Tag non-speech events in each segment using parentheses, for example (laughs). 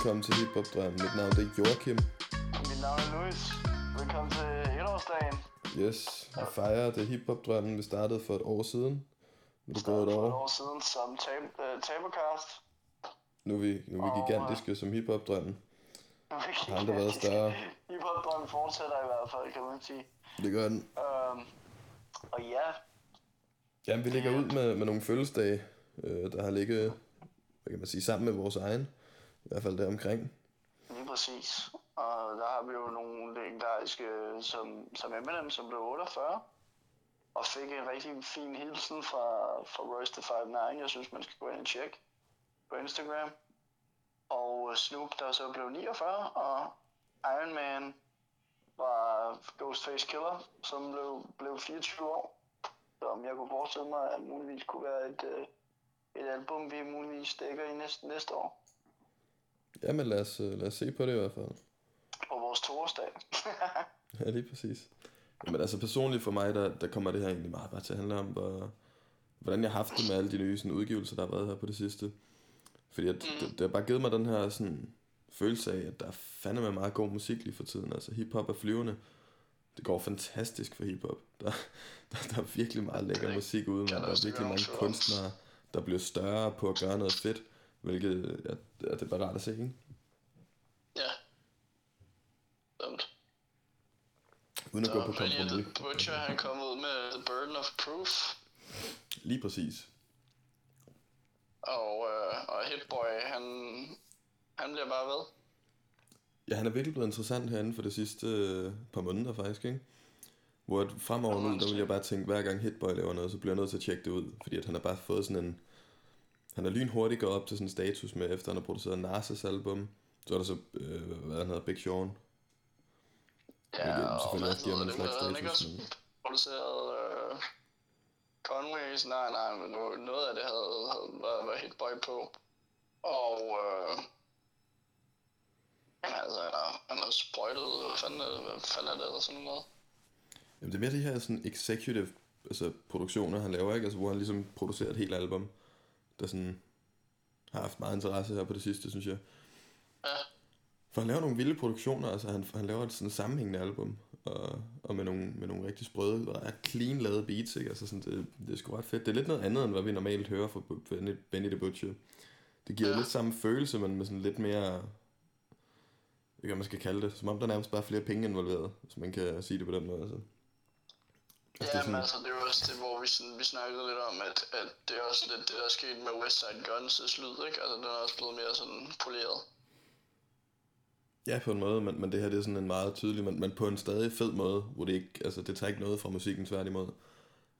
Velkommen til Hip Hop Drøm. Mit navn det er Joachim. Mit navn er Louis. Velkommen til etårsdagen. Yes, vi fejrer det Hip Hop Drømmen, vi startede for et år siden. Nu er det gået et år. år siden som tab uh, tabercast. Nu er vi, nu er vi Og, gigantiske som Hip Hop Drømmen. Har aldrig været større. (laughs) Hiphop-drømmen fortsætter i hvert fald, kan man sige. Det gør den. Um, og ja, Jamen, vi ligger ud med, med nogle fødselsdage, øh, der har ligget, hvad kan man sige, sammen med vores egen. I hvert fald der omkring. lige præcis. Og der har vi jo nogle legendariske, som, som Eminem, som blev 48. Og fik en rigtig fin hilsen fra, fra Royce the 59. Jeg synes, man skal gå ind og tjekke på Instagram. Og Snoop, der så blev 49, og Iron Man var Ghostface Killer, som blev, blev 24 år. Som jeg kunne forestille mig, at muligvis kunne være et, øh, et album, vi muligvis dækker i næste, næste år. Jamen, lad os, øh, lad os se på det i hvert fald. På vores toårsdag. (laughs) Ja, lige præcis. Men altså personligt for mig, der, der kommer det her egentlig meget bare til at handle om, hvor, hvordan jeg har haft det med alle de nye sådan, udgivelser, der har været her på det sidste. Fordi at, mm. det, det har bare givet mig den her sådan, følelse af, at der er fandeme meget god musik lige for tiden. Altså hiphop er flyvende. Det går fantastisk for hiphop. Der, (laughs) der, der er virkelig meget lækker musik ude, men der er virkelig mange kunstnere, der bliver større på at gøre noget fedt. Hvilket er, er det bare rart at se, ikke? ja. Dumt. Uden at gå på Så kompromis. the Butcher, han kom ud med The Burden of Proof. Lige præcis. Og, øh, og Hitboy, han, han bliver bare ved. Ja, han er virkelig blevet interessant herinde for det sidste øh, par måneder faktisk, ikke? Hvor at fremover nu, der vil jeg bare tænke, hver gang Hitboy laver noget, så bliver jeg nødt til at tjekke det ud. Fordi at han har bare fået sådan en... Han er lynhurtigt gået op til sådan en status med, efter han har produceret Narses album. Så er der så, øh, hvad han hedder, Big Sean. Ja, Hvilket og hvad hedder det? Havde han ikke også produceret øh, Conways? Nej, nej, men noget af det havde, havde var, var Hitboy på. Og øh, altså, han har sprøjtet, hvad fanden, det- hvad fanden er det, eller sådan noget. Jamen det er mere de her sådan executive altså, produktioner, han laver, ikke? Altså hvor han ligesom producerer et helt album, der sådan har haft meget interesse her på det sidste, synes jeg. Ja, For han laver nogle vilde produktioner, altså han, han laver et sådan sammenhængende album, og, og med, nogle, med nogle rigtig sprøde, og ret clean lavet beats, ikke? Altså sådan, det, det er sgu ret fedt. Det er lidt noget andet, end hvad vi normalt hører fra Benny, Benny the Butcher. Det giver ja. Lidt samme følelse, men med sådan lidt mere, ikke, hvad man skal kalde det, som om der nærmest bare er flere penge involveret, hvis man kan sige det på den måde. Altså. Altså, det er ja sådan- men altså, det var også det, hvor vi, sådan, vi snakkede lidt om, at, at det er også lidt det, der er sket med Westside Guns' lyd, ikke? Altså, den er også blevet mere sådan poleret. Ja, på en måde, men, men det her det er sådan en meget tydelig, men, men på en stadig fed måde, hvor det ikke, altså det tager ikke noget fra musikken tværtimod.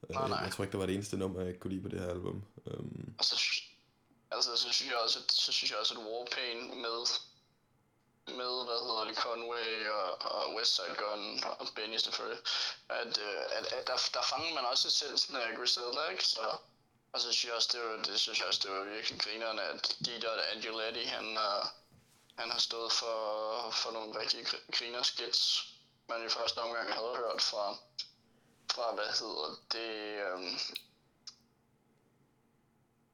Nej, Øh, nej. Jeg tror ikke, der var det eneste nummer, jeg ikke kunne lide på det her album. Um, Og så, sy- altså, så synes jeg også, at, så synes jeg også, at Warpaint med, med, hvad hedder det, Conway og, og Westside Gun og Benny selvfølgelig, at, øh, at, at der, der fangede man også essensen af Griselda, ikke? Så, og så synes jeg også, det var, det synes jeg også, det var virkelig grinerne, at Dieter Angeletti, han, øh, han har stået for, for nogle rigtig grinerskits, griner man i første omgang havde hørt fra, fra hvad hedder det, øhm,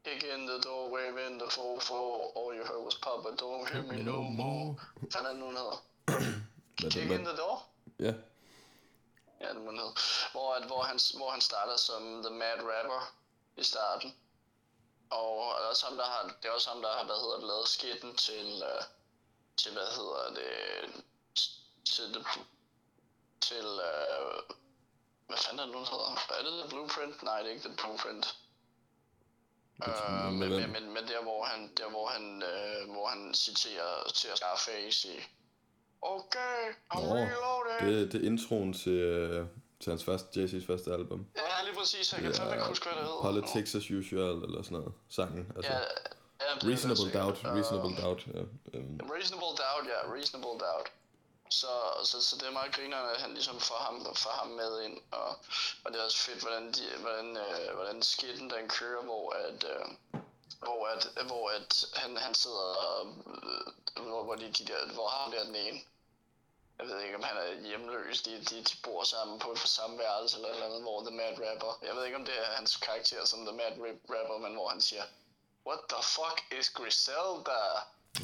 Kick in the door, wave in the 4-4, all you heard was Papa, don't hear me no more. Hvad er det nu, hedder? Kick in the door? ja, Ja, det må den hedde. Hvor, at, hvor, han, hvor han starter som The Mad Rapper i starten. Og det er også ham, der har, det er også ham, der har, hvad hedder det, lavet skitten til, uh, til, hvad hedder det, til, the, til, uh, hvad fanden er det nu, hedder? Er det The Blueprint? Nej, det er ikke The Blueprint. Øh, men, men, men, men der hvor han, der hvor han, øh, hvor han citerer, citerer Scarface i Okay, I'm Nå, reloaded. det, det er introen til, øh, til hans første, Jay-Z's første album. Ja, lige præcis. Jeg kan fandme ikke huske, hvad det hedder. Politics as usual, eller sådan noget. Sangen, altså. Ja, ja, det er Reasonable det Doubt. Reasonable Øh, Doubt, ja. Reasonable Doubt, ja, Reasonable Doubt. Så, så, så det er meget grinerende, at han ligesom får ham, får ham med ind, og, og det er også fedt, hvordan, de, hvordan, øh, hvordan skitten den kører, hvor at, øh, hvor at, hvor at han, han sidder, og, øh, hvor, hvor, de, de der, hvor ham der den ene, jeg ved ikke om han er hjemløs, de, de, de bor sammen på et samme værelse eller et andet, hvor The Mad Rapper, jeg ved ikke om det er hans karakter som The Mad Rapper, men hvor han siger, What the fuck is Griselda?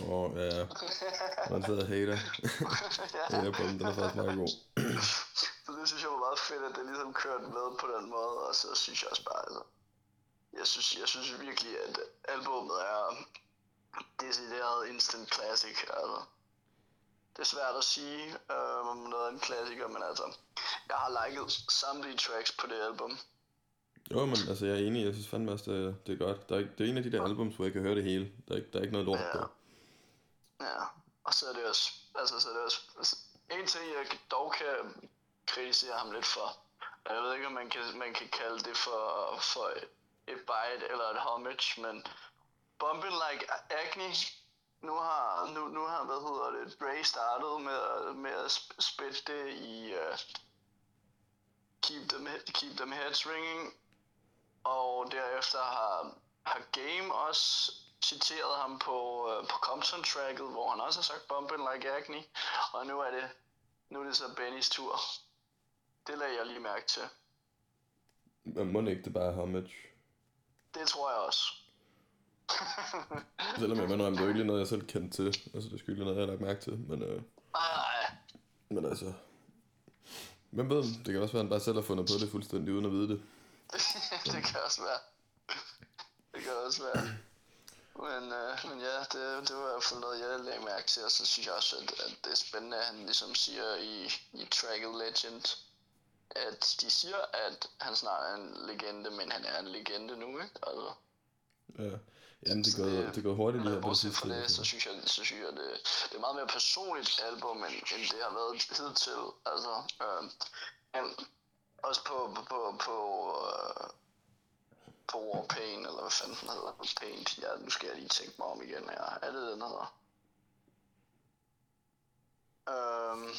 Åh, oh, ja, ja. Man sidder og hater. (laughs) ja. på den, er faktisk meget god. Så det synes jeg var meget fedt, at det ligesom kørte med på den måde, og så synes jeg også bare, altså, jeg synes, jeg synes virkelig, at albumet er decideret instant classic, altså. Det er svært at sige, øh, om noget er en klassiker, men altså, jeg har liket samtlige tracks på det album. Jo, men altså, jeg er enig. Jeg synes fandme også, det, det er godt. Der er, det er en af de der albums, hvor jeg kan høre det hele. Der er ikke, der er ikke noget lort Ja. på. Ja, og så er det også, altså, så er det også, altså, en ting, jeg dog kan kritisere ham lidt for, og jeg ved ikke, om man kan, man kan kalde det for, for et bite eller et homage, men Bumpin' Like Agni, nu har, nu, nu har, hvad hedder det, Dre startet med, med at spille det i uh, keep, them, keep Them Heads Ringing, og derefter har, har Game også citeret ham på, uh, på Compton-tracket, hvor han også har sagt Bumpin' Like Agni, og nu er det, nu er det så Bennys tur. Det lagde jeg lige mærke til. Men må ikke det bare homage? Det tror jeg også. (laughs) Selvom jeg mener, det er ikke lige noget, jeg selv kendte til. Altså, det er ikke noget, jeg har lagt mærke til. Men, øh, Ej, men altså... Hvem ved, det kan også være, at han bare selv har fundet på det fuldstændig uden at vide det. (laughs) det kan også være. Det kan også være. Men, øh, men ja, det, det var i hvert fald noget, jeg lagde mærke til, og så synes jeg også, at, at det er spændende, at han ligesom siger i, i tracket Legend, at de siger, at han snart er en legende, men han er en legende nu, ikke? Altså, Ja. Jamen, det går, det- det går hurtigt lige her på sidste. fra det, så synes jeg, så synes jeg det, det er meget mere personligt album, end, end det har været hidtil. Altså, øh, men også på, på, på, på, øh, på Pain, eller hvad fanden den hedder, Paint, ja, nu skal jeg lige tænke mig om igen her. Er det den hedder? Øhm,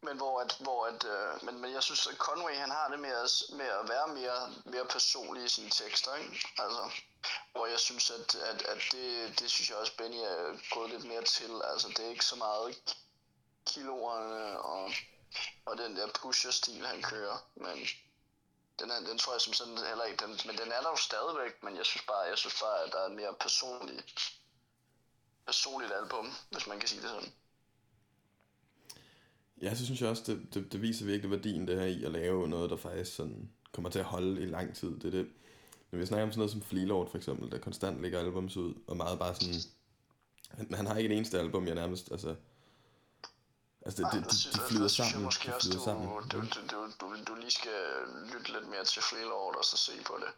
men hvor at, hvor at, øh, men, men jeg synes, at Conway, han har det med at, med at være mere, mere personlig i sine tekster, ikke? Altså, hvor jeg synes, at, at, at det, det synes jeg også, Benny er gået lidt mere til. Altså, det er ikke så meget kiloerne og, og den der pusher-stil, han kører, men den, er, den tror jeg som sådan heller ikke, den, men den er der jo stadigvæk, men jeg synes bare, jeg synes bare, at der er en mere personligt, personligt album, hvis man kan sige det sådan. Ja, så synes jeg også, det, det, det viser virkelig værdien det her i at lave noget, der faktisk sådan kommer til at holde i lang tid. Det er det. Når vi snakker om sådan noget som Fleelord for eksempel, der konstant lægger albums ud, og meget bare sådan... Han, han har ikke et eneste album, jeg nærmest, altså... Altså, det, Ej, det, der de, synes- de der flyder synes jeg sammen. Måske De også, du, sammen. du, du, du, du, du, lige skal lytte lidt mere til Freelord og så se på det.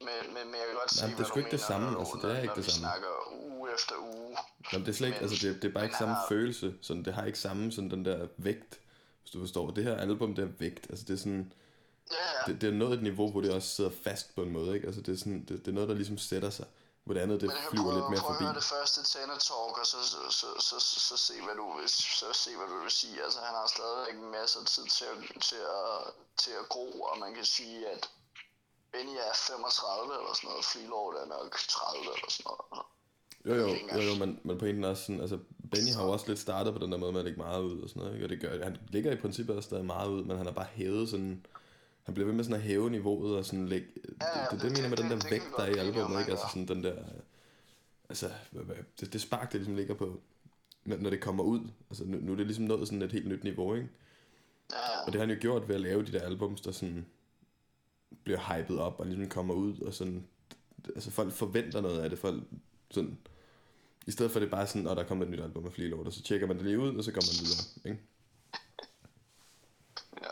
Men, men, men jeg kan godt se, Jamen, det er sgu ikke det mener, samme, når, altså, det er ikke det samme. snakker uge efter uge. Jamen, det er slet ikke, altså det, det er bare ikke samme har- følelse. Sådan, det har ikke samme sådan den der vægt, hvis du forstår. Det her album, det er vægt. Altså det er sådan, Ja, ja. det, det er nået et niveau, hvor det også sidder fast på en måde, ikke? Altså det er sådan, det, det er noget, der ligesom sætter sig. Hvor det andet, det Men flyver lidt mere prøv at forbi. høre det første Tanner Talk, og så, så, så, så, så, så, se, hvad du vil, så se, hvad du vil sige. Altså, han har stadigvæk masser af tid til at, til at, til at gro, og man kan sige, at Benny er 35 eller sådan noget, Freelord er nok 30 eller sådan noget. Jo, jo, jo, jo men, men pointen er også sådan, altså Benny har jo også lidt startet på den der måde med at lægge meget ud og sådan noget, ikke? Og det gør, han ligger i princippet også stadig meget ud, men han har bare hævet sådan, han bliver ved med sådan at hæve niveauet og sådan lægge, det, Ja, det, det, det- det, mener med den der vægt, der er i albumet, ikke? Altså sådan den der, altså, hvad- hvad- det, det spark, det ligesom ligger på, når, når det kommer ud, altså nu, nu er det ligesom nået sådan et helt nyt niveau, ikke? Ja, Og det har han jo gjort ved at lave de der albums, der sådan bliver hypet op og ligesom kommer ud, og sådan, altså folk forventer noget af det, folk sådan, i stedet for det bare sådan, at der kommer et nyt album af Fleelord, og så tjekker man det lige ud, og så går man videre, ikke? ja.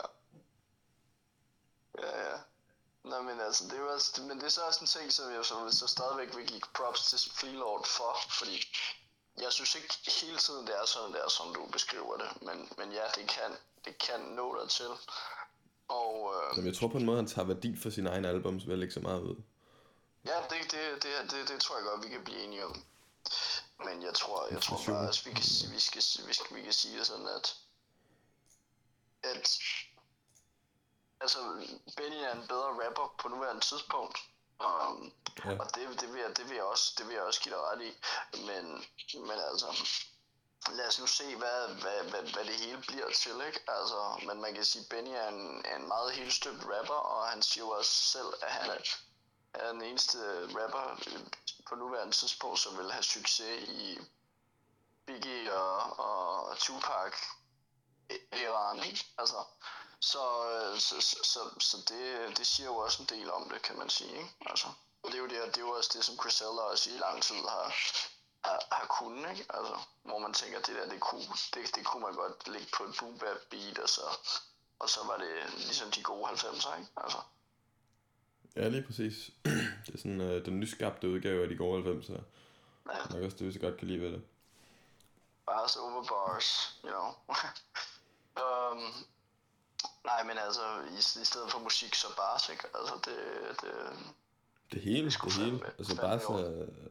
Ja, ja. Men altså, det også, men det er så også en ting, som jeg så, så stadigvæk vil give props til Freelord for, fordi jeg synes ikke hele tiden, det er sådan der, som du beskriver det, men, men ja, det kan, det kan nå dig til. Og øh, Men jeg tror på en måde, han tager værdi for sine egne albums ved at lægge så meget ud. ja, det, det, det, det, det tror jeg godt, vi kan blive enige om. Men jeg tror, jeg tror bare også, vi kan, vi, skal, vi, skal, vi kan sige det sådan, at, at altså, Benny er en bedre rapper på nuværende tidspunkt. Um, Ja. Og det, det, vil jeg, det, vil jeg også, det vil jeg også give dig ret i. Men, men altså, lad os nu se, hvad, hvad, hvad, hvad det hele bliver til, ikke? Altså, men man kan sige, at Benny er en, en meget helstøbt rapper, og han siger jo også selv, at han er, er den eneste rapper på nuværende tidspunkt, som vil have succes i, Biggie og, og Tupac æraen, ikke? Altså, så, så, så, så, så det, det siger jo også en del om det, kan man sige, ikke? Altså, det er jo det, det er jo også det, som Chrisella også i lang tid har, har, har kunnet, ikke? Altså, hvor man tænker, det der, det kunne, det, det kunne man godt lægge på et boom bap beat, og så, og så var det ligesom de gode 90'er, ikke? Altså. Ja, lige præcis. (clears throat) Det er sådan øh, den nyskabte udgave af de gode 90'er. Ja. Nok også det, vi så godt kan lide ved det. Bars over bars, you know. um, (laughs) nej, men altså, i, i stedet for musik, så bars, ikke? Altså, det, det, det hele, det, det hele. Altså bare så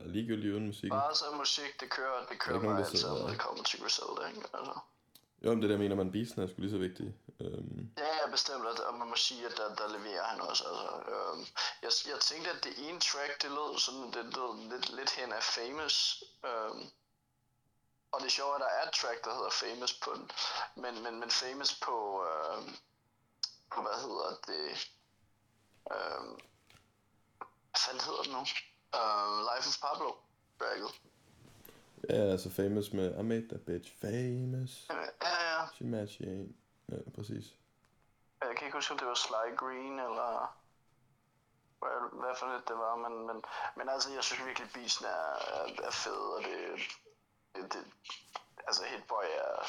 er ligegyldigt uden musik. Bare så musik, det kører, det kører mig altid, når det kommer til Griselda, ikke? Altså. Jo, men det der mener man, beatsen er sgu lige så vigtig. Um... Ja, ja, bestemt, og man må sige, at der, der leverer han også. Altså, um, jeg, jeg tænkte, at det ene track, det lød sådan, det lød lidt, lidt hen af Famous. Um, og det er sjovt, at der er et track, der hedder Famous på den. Men, men, men Famous på, på hvad hedder det, uh, hvad fanden hedder det nu? Uh, Life of Pablo tracket. Ja, altså famous med I made that bitch famous. Ja, ja. She mad, she ain't. Ja, præcis. Jeg kan ikke huske, om det var Sly Green, eller hvad, hvad for lidt det var, men, men, men altså, jeg synes virkelig, beatsen er, er, er fed, og det, det, det altså Hitboy er,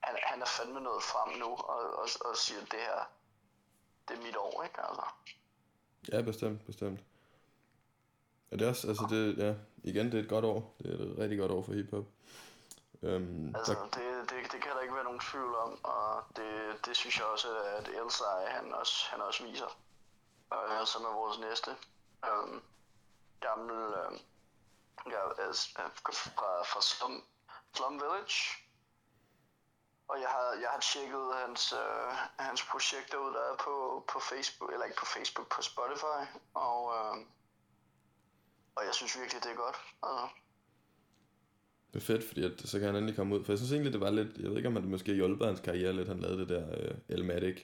han, han er fandme nået frem nu, og, og, og siger, det her, det er mit år, ikke, altså. Ja, bestemt, bestemt. Ja, det er også, altså det, ja, igen, det er et godt år. Det er et rigtig godt år for hiphop. Um, altså, der... det, det, det kan der ikke være nogen tvivl om, og det, det synes jeg også, at Elsej, han også, han også viser. Og som er vores næste um, gammel ja, altså, fra, fra Slum, Slum Village. Og jeg har, jeg har tjekket hans, uh, hans projekter ud, der er på, på Facebook, eller ikke på Facebook, på Spotify. Og, uh, og jeg synes virkelig, det er godt. Altså. Det er fedt, fordi at, så kan han endelig komme ud. For jeg synes egentlig, det var lidt... Jeg ved ikke, om han måske hjulpet hans karriere lidt. Han lavede det der uh, Elmatic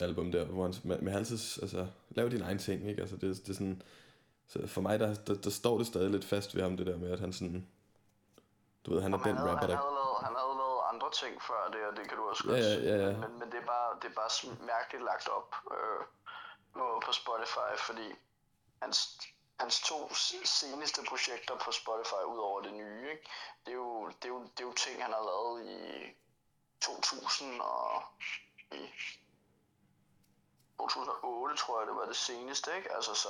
album der, hvor han med, med altid, altså, lave din egen ting, ikke? Altså, det, det er sådan... Så for mig, der, der, der, står det stadig lidt fast ved ham, det der med, at han sådan... Du ved, han er den havde, rapper, der... Han havde, lavet, han havde lavet andre ting før det, og det kan du også godt ja, ja, ja. Men, men det, er bare, det er bare mærkeligt lagt op øh, på, på Spotify, fordi hans, hans to seneste projekter på Spotify, ud over det nye, ikke? Det, er jo, det, er jo, det er jo ting, han har lavet i 2000 og i 2008, tror jeg, det var det seneste, ikke? Altså, så,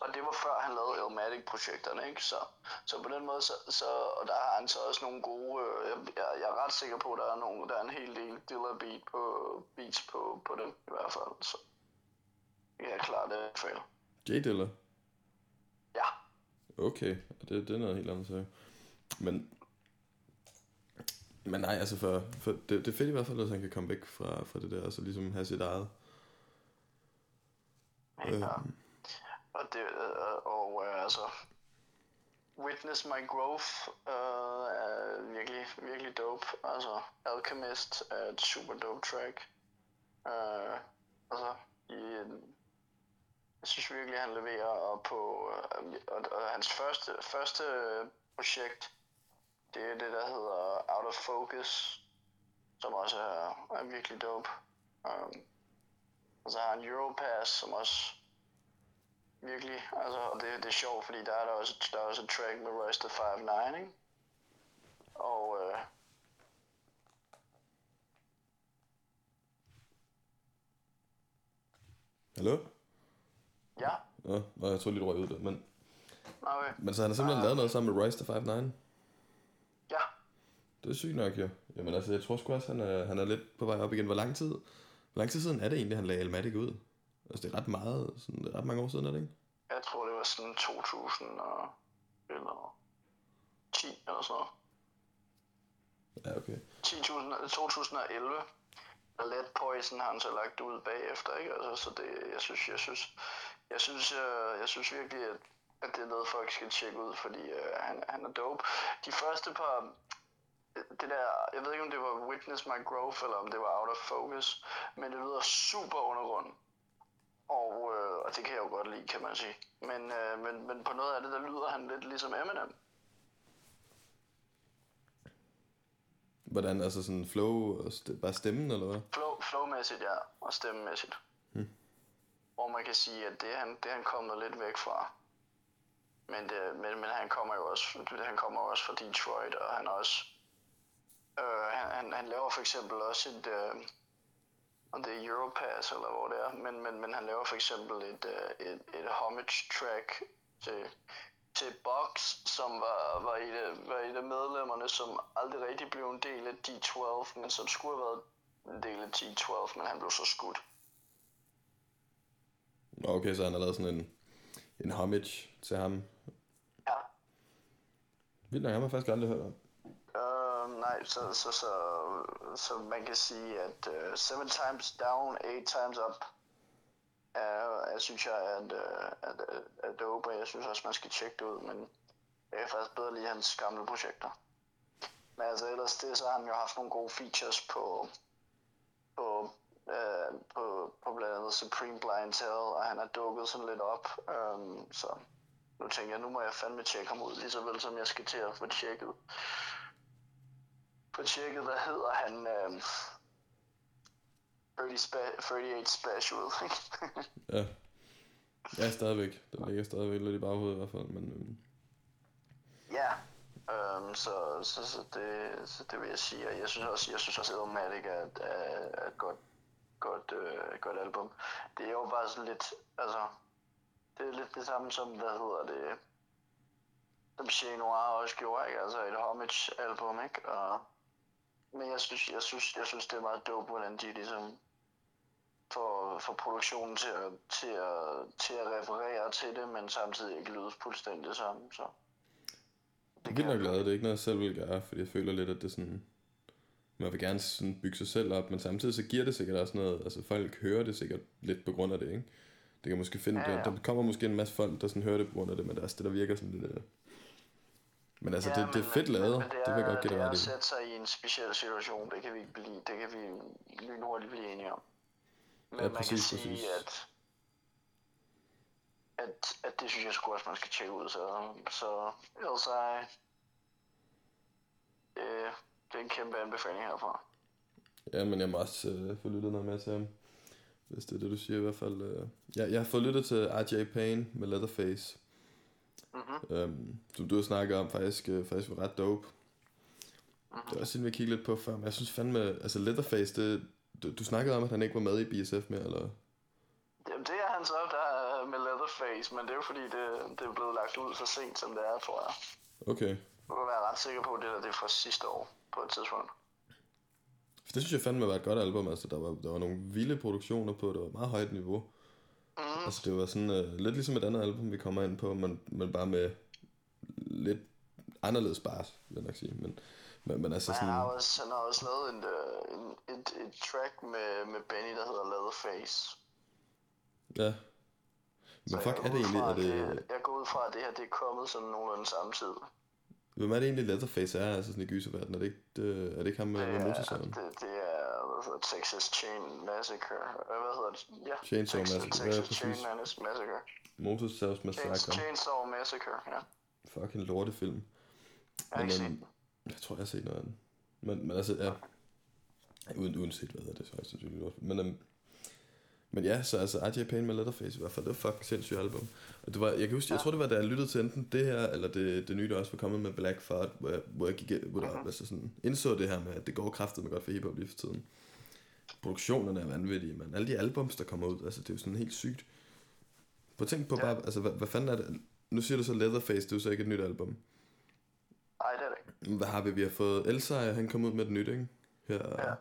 og det var før han lavede Elmatic-projekterne, ikke? Så, så på den måde, så, så, og der har han så også nogle gode, øh, jeg, jeg, jeg er ret sikker på, at der er, nogle, der er en hel del Dilla beat på, beats på, på den i hvert fald, så ja, klart det er J Dilla? Ja. Okay, det, det er noget helt andet, så. Men, men nej, altså for, for det, det er fedt i hvert fald, at han kan komme væk fra, fra det der, og så ligesom have sit eget. Ja. Øhm. Og, det, øh, og øh, altså, Witness My Growth øh, er virkelig, virkelig dope. Altså, Alchemist er et super dope track. Øh, altså, i, jeg synes virkelig, han leverer, og på øh, og, og hans første, første projekt, det er det, der hedder Out of Focus, som også er, er virkelig dope. Um, og så har han Europass, som også virkelig, altså, og det, det er sjovt, fordi der er der også, der er også et track med Royster 5'9, ikke? Og, øh, Hallo? Ja. Ja, nå, jeg tror lige, du røg ud der, men... Okay. Men så han har simpelthen uh, lavet noget sammen med Royster 5'9? Ja. Det er sygt nok, jo. Jamen altså, jeg tror sgu også, han er, han er lidt på vej op igen. Hvor lang tid, hvor lang tid siden er det egentlig, han lagde Elmatic ud? Altså, det er ret meget, sådan, det er ret mange år siden, er det ikke? Jeg tror, det var sådan 2000 og, eller 10 eller sådan noget. Ja, okay. 10, 2011. Let Poison har han så lagt ud bagefter, ikke? Altså, så det, jeg synes, jeg synes, jeg synes, jeg, jeg synes virkelig, at, at det er noget, folk skal tjekke ud, fordi uh, han, han er dope. De første par, det der, jeg ved ikke, om det var Witness My Growth, eller om det var Out of Focus, men det lyder super undergrund. Og, øh, og det kan jeg jo godt lide, kan man sige. Men, øh, men, men på noget af det, der lyder han lidt ligesom Eminem. Hvordan, altså sådan flow og st- bare stemmen, eller hvad? Flow, flowmæssigt, ja, og stemmemæssigt. Hmm. Hvor man kan sige, at det er han, det er han kommet lidt væk fra. Men, det, men, men han kommer jo også, han kommer også fra Detroit, og han også, øh, han, han, han laver for eksempel også et, øh, om det er Europass eller hvor det er, men, men, men han laver for eksempel et, øh, et, et homage track til, til Box, som var, var, et af, var et af medlemmerne, som aldrig rigtig blev en del af D12, men som skulle have været en del af D12, men han blev så skudt. Okay, så han har lavet sådan en, en homage til ham. Ja. Vildt nok, han har faktisk aldrig hørt om. Uh, nej, så, så, så, så man kan sige, at uh, seven times down, eight times up, er, jeg synes jeg at, at, at, at dope, og jeg synes også, man skal tjekke det ud, men jeg kan faktisk bedre lide hans gamle projekter. Men altså ellers det, så har han jo haft nogle gode features på, på, øh, på, på blandt andet Supreme Blind Tell, og han har dukket sådan lidt op, øhm, så nu tænker jeg, nu må jeg fandme tjekke ham ud, lige så vel som jeg skal til at få tjekket få tjekket, hvad hedder han, øhm, 30 spe- 38 Special. (laughs) Ja. Ja, stadigvæk. Den ligger stadigvæk lidt i baghovedet i hvert fald, men... øhm, ja, øhm, så, så, så, det, så det vil jeg sige. Og jeg synes også, jeg synes også Illmatic er, er, er et godt, godt, øh, godt album. Det er jo bare sådan lidt, altså, det er lidt det samme som, hvad hedder det, som Chez Noir også gjorde, ikke? Altså et homage-album, ikke? Og, men jeg synes, jeg synes, jeg synes, det er meget dope, hvordan de ligesom får, får produktionen til at, til, at, til at referere til det, men samtidig ikke lyde fuldstændig det samme. Så. Jeg er vildt nok glad, det er ikke noget, jeg selv vil gøre, fordi jeg føler lidt, at det sådan... Man vil gerne sådan bygge sig selv op, men samtidig så giver det sikkert også noget... Altså folk hører det sikkert lidt på grund af det, ikke? Det kan måske finde... Ja, ja. Der, der kommer måske en masse folk, der sådan hører det på grund af det, men det er også det, der virker sådan lidt... Men altså, ja, det, det er fedt lavet. Men, men det, det vil jeg godt det er ret at i. sætte sig i en speciel situation, det kan vi, blive, det kan vi lynhurtigt blive enige om. Men Ja, man kan præcis, sige, præcis. at, at, at det synes jeg sgu også, man skal tjekke ud. Så, så ellers er øh, det er en kæmpe anbefaling herfra. Ja, men jeg må også øh, få lyttet noget mere til ham. Hvis det er det, du siger i hvert fald. Øh. Ja, jeg har fået lyttet til RJ Payne med Leatherface. Mm-hmm. Øhm, som du har snakket om, faktisk, øh, faktisk var ret dope. Det er også sådan, vi kigge lidt på før, men jeg synes fandme, altså Leatherface, det, du, du snakkede om, at han ikke var med i BSF mere, eller? Jamen, det er han så, der er med Leatherface, men det er jo fordi, det, det er blevet lagt ud så sent, som det er, tror jeg. Okay. Du kan være ret sikker på, at det der det er fra sidste år på et tidspunkt. For det synes jeg fandme var et godt album, altså der var, der var nogle vilde produktioner på, det var meget højt niveau. Altså det var sådan, øh, lidt ligesom et andet album, vi kommer ind på, men, men bare med lidt anderledes bars, vil jeg nok sige. Men, men, men altså Men han har sådan, også, han har også lavet en, øh, en, et, et track med, med Benny, der hedder Leatherface. ja. Men fuck, er det egentlig, er det, Jeg går ud fra, at det her det er kommet sådan nogenlunde samtidig. hvem er det egentlig Leatherface er, altså sådan i gyserverden? Er det ikke, det, er det ikke ham med, med Det er, motorsaven? det, det er Texas Chain Massacre. Hvad hedder det? Ja, Chainsaw Texas, Massacre, ja, Texas Chain præcis. Massacre. Motorsavs Chains, Massacre. Chainsaw Massacre, ja. Fucking lortefilm. Jeg har ikke set øhm, den. Jeg tror, jeg har set noget af den. Men, men altså, ja. Uden, uanset hvad det er, så er det sandsynligt lort. Men, øhm, men ja, så altså RJ Payne med Leatherface i hvert fald, det var fucking sindssygt album. Og det var, jeg kan huske, jeg tror det var, da jeg lyttede til enten det her, eller det, det nye, der også var kommet med Black Fart, hvor jeg, hvor jeg gik, hvor der, Mhm. altså sådan, indså det her med, at det går kraftigt med godt for hiphop lige for tiden. Produktionerne er vanvittige, men alle de albums, der kommer ud, altså det er jo sådan helt sygt. Prøv at tænke på Ja. bare, altså hvad, hvad fanden er det? Nu siger du så Leatherface, det er jo så ikke et nyt album. Nej, det er det ikke. Hvad har vi? Vi har fået Elsa, han kom ud med et nyt, ikke? Her, Ja.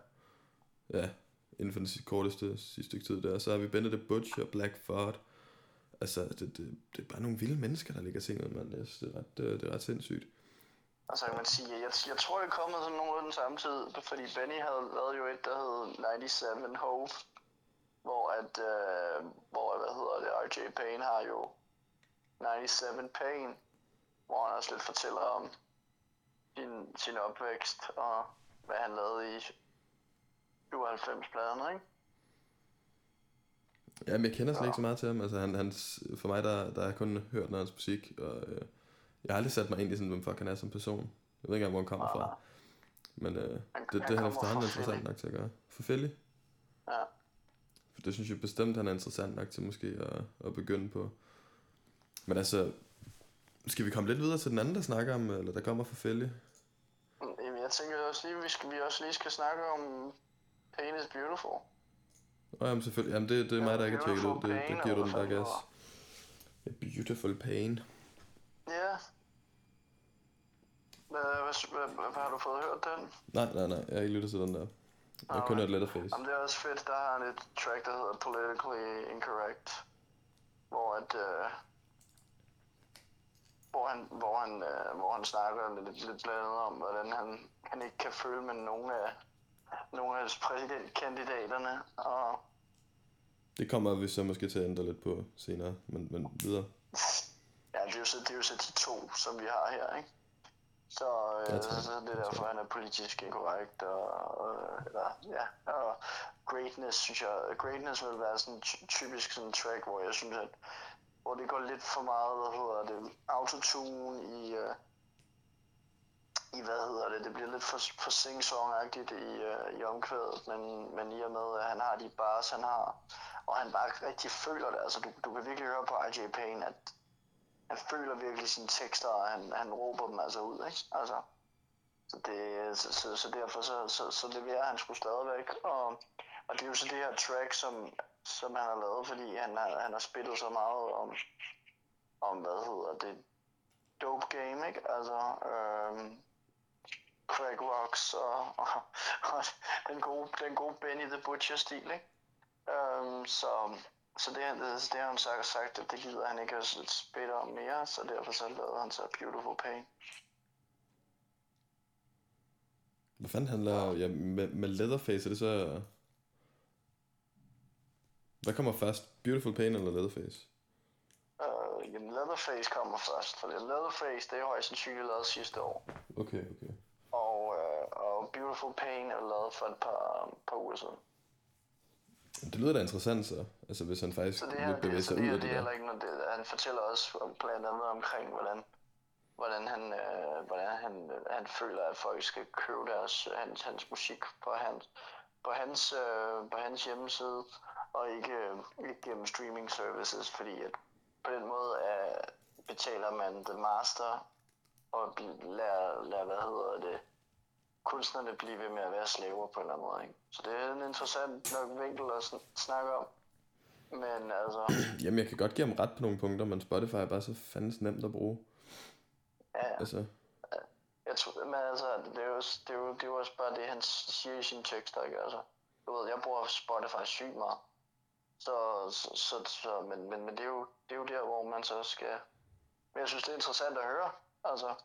ja, inden for den sidste, korteste sidste stykke tid der. Så har vi Benedict Butcher, Black Fart. Altså, det, det, det er bare nogle vilde mennesker, der ligger ting ud, mand. Det, er- det, er ret, det, det er ret sindssygt. Og så kan man sige, jeg, jeg tror, det er kommet sådan nogenlunde samtidig, fordi Benny havde lavet jo et, der hed 97 Hove, hvor at, øh, hvor, hvad hedder det, RJ Payne har jo 97 Pain, hvor han også lidt fortæller om sin, sin opvækst og hvad han lavede i 97-pladerne, ikke? Jamen, jeg kender slet ikke så meget til ham. Altså, han, han, for mig, der, der har jeg kun hørt noget hans musik, og øh, jeg har aldrig sat mig ind i sådan, hvem fuck han er som person. Jeg ved ikke engang, hvor han kommer fra. Men øh, Han- det, det han er efterhånden interessant nok til at gøre. For Philly? Ja. For det synes jeg bestemt, han er interessant nok til måske at, at begynde på. Men altså, skal vi komme lidt videre til den anden, der snakker om, eller der kommer fra Philly? Jamen, jeg tænker også lige, vi, skal, vi også lige skal snakke om Pain is Beautiful. Åh, oh, jamen selvfølgelig. Jamen, det, det er mig, der ikke har tjekket ud. Det, det giver du den bare gas. A beautiful pain. Ja. Hvad, hvad, hvad, hvad, hvad, har du fået hørt den? Nej, nej, nej. Jeg har ikke lyttet til den der. Jeg har kun hørt Letterface. Jamen, det er også fedt. Der har han et track, der hedder Politically Incorrect. Hvor at... Øh, hvor han, hvor han, øh, hvor han snakker lidt, lidt blandt andet om, hvordan han, han ikke kan føle med nogen af, nogle af præsidentkandidaterne. Og Det kommer vi så måske til at ændre lidt på senere, men, men videre. ja, det er, jo så, det er jo så de to, som vi har her, ikke? Så, øh, tak. så det er derfor, han er politisk inkorrekt. Og, og, eller, ja, og Greatness, synes jeg, Greatness vil være sådan typisk sådan en track, hvor jeg synes, at hvor det går lidt for meget, hvad hedder det, autotune i, øh, i hvad hedder det, det bliver lidt for, for sing-song-agtigt i, øh, i omkvædet, men, men i og med, at han har de bars, han har, og han bare rigtig føler det, altså du, du kan virkelig høre på IJ Payne, at han føler virkelig sine tekster, og han, han råber dem altså ud, ikke? Altså, så, det, så, så, så derfor så, så, så leverer han sgu stadigvæk, og, og det er jo så det her track, som, som han har lavet, fordi han har, han har spillet så meget om, om hvad hedder det, dope game, ikke? Altså, øhm, crack rocks og, og, og den, gode, den gode Benny the Butcher-stil, ikke? Øhm, så, så det, det, det har han sagt, sagt, at det gider han ikke at spille om mere, så derfor så lavede han så Beautiful Pain. Hvad fanden handler... Ja, med, med Leatherface, er det så... Hvad kommer først? Beautiful Pain eller Leatherface? Øh, jamen, Leatherface kommer først, for Leatherface, det er jo højst sandsynligt lavet sidste år. Okay, okay. Og, øh, og Beautiful Pain er lavet for et par, par uger siden. Det lyder da interessant så. Altså hvis han faktisk Så det vil her, bevæge det, sig så det ud her, af det det er der. heller ikke noget, det, han fortæller også om- blandt andet omkring, hvordan, hvordan, han, øh, hvordan han, han føler, at folk skal købe deres, hans, hans musik på hans, på hans, øh, på hans hjemmeside, og ikke, øh, ikke gennem streaming services, fordi at på den måde er, betaler man the master, og lader, lader, hvad hedder det, kunstnerne blive ved med at være slaver på en eller anden måde. Ikke? Så det er en interessant nok vinkel at sn- snakke om. Men altså, (clears throat) Jamen jeg kan godt give ham ret på nogle punkter, men Spotify er bare så fandens nemt at bruge. ja, ja. Altså, Jeg tror, men altså, det er, jo, det, er jo, det er jo også bare det, han siger i sine tekster, ikke? Altså, du ved, jeg bruger Spotify sygt meget. Så, så, så, så men, men, men det, er jo, det er jo der, hvor man så skal... Men jeg synes, det er interessant at høre, altså,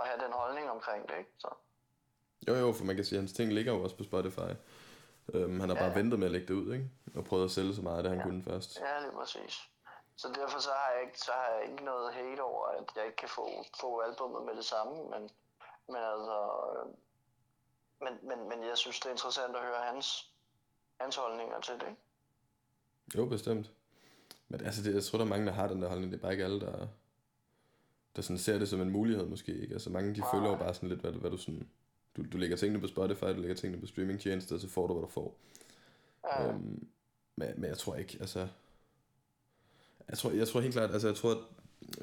at have den holdning omkring det, ikke? Så, jo jo, for man kan sige, at hans ting ligger jo også på Spotify. Um, han har Ja, bare ja. ventet med at lægge det ud, ikke? Og prøvet at sælge så meget af det, han Ja. kunne først. ja, er præcis. Så derfor så har, jeg ikke, så har jeg ikke noget hate over, at jeg ikke kan få, få albumet med det samme, men, men altså... øh, Men, men, men jeg synes, det er interessant at høre hans, hans holdninger til det, ikke? Jo, bestemt. Men altså, det, jeg tror, der er mange, der har den der holdning. Det er bare ikke alle, der, der sådan ser det som en mulighed, måske. Ikke? Altså, mange de Nej. følger jo bare sådan lidt, hvad, hvad du sådan... Du, du lægger tingene på Spotify, du lægger tingene på streamingtjenester, og så får du, hvad du får. Ja. Øhm, men, men jeg tror ikke, altså... Jeg tror, jeg tror helt klart, altså jeg tror, at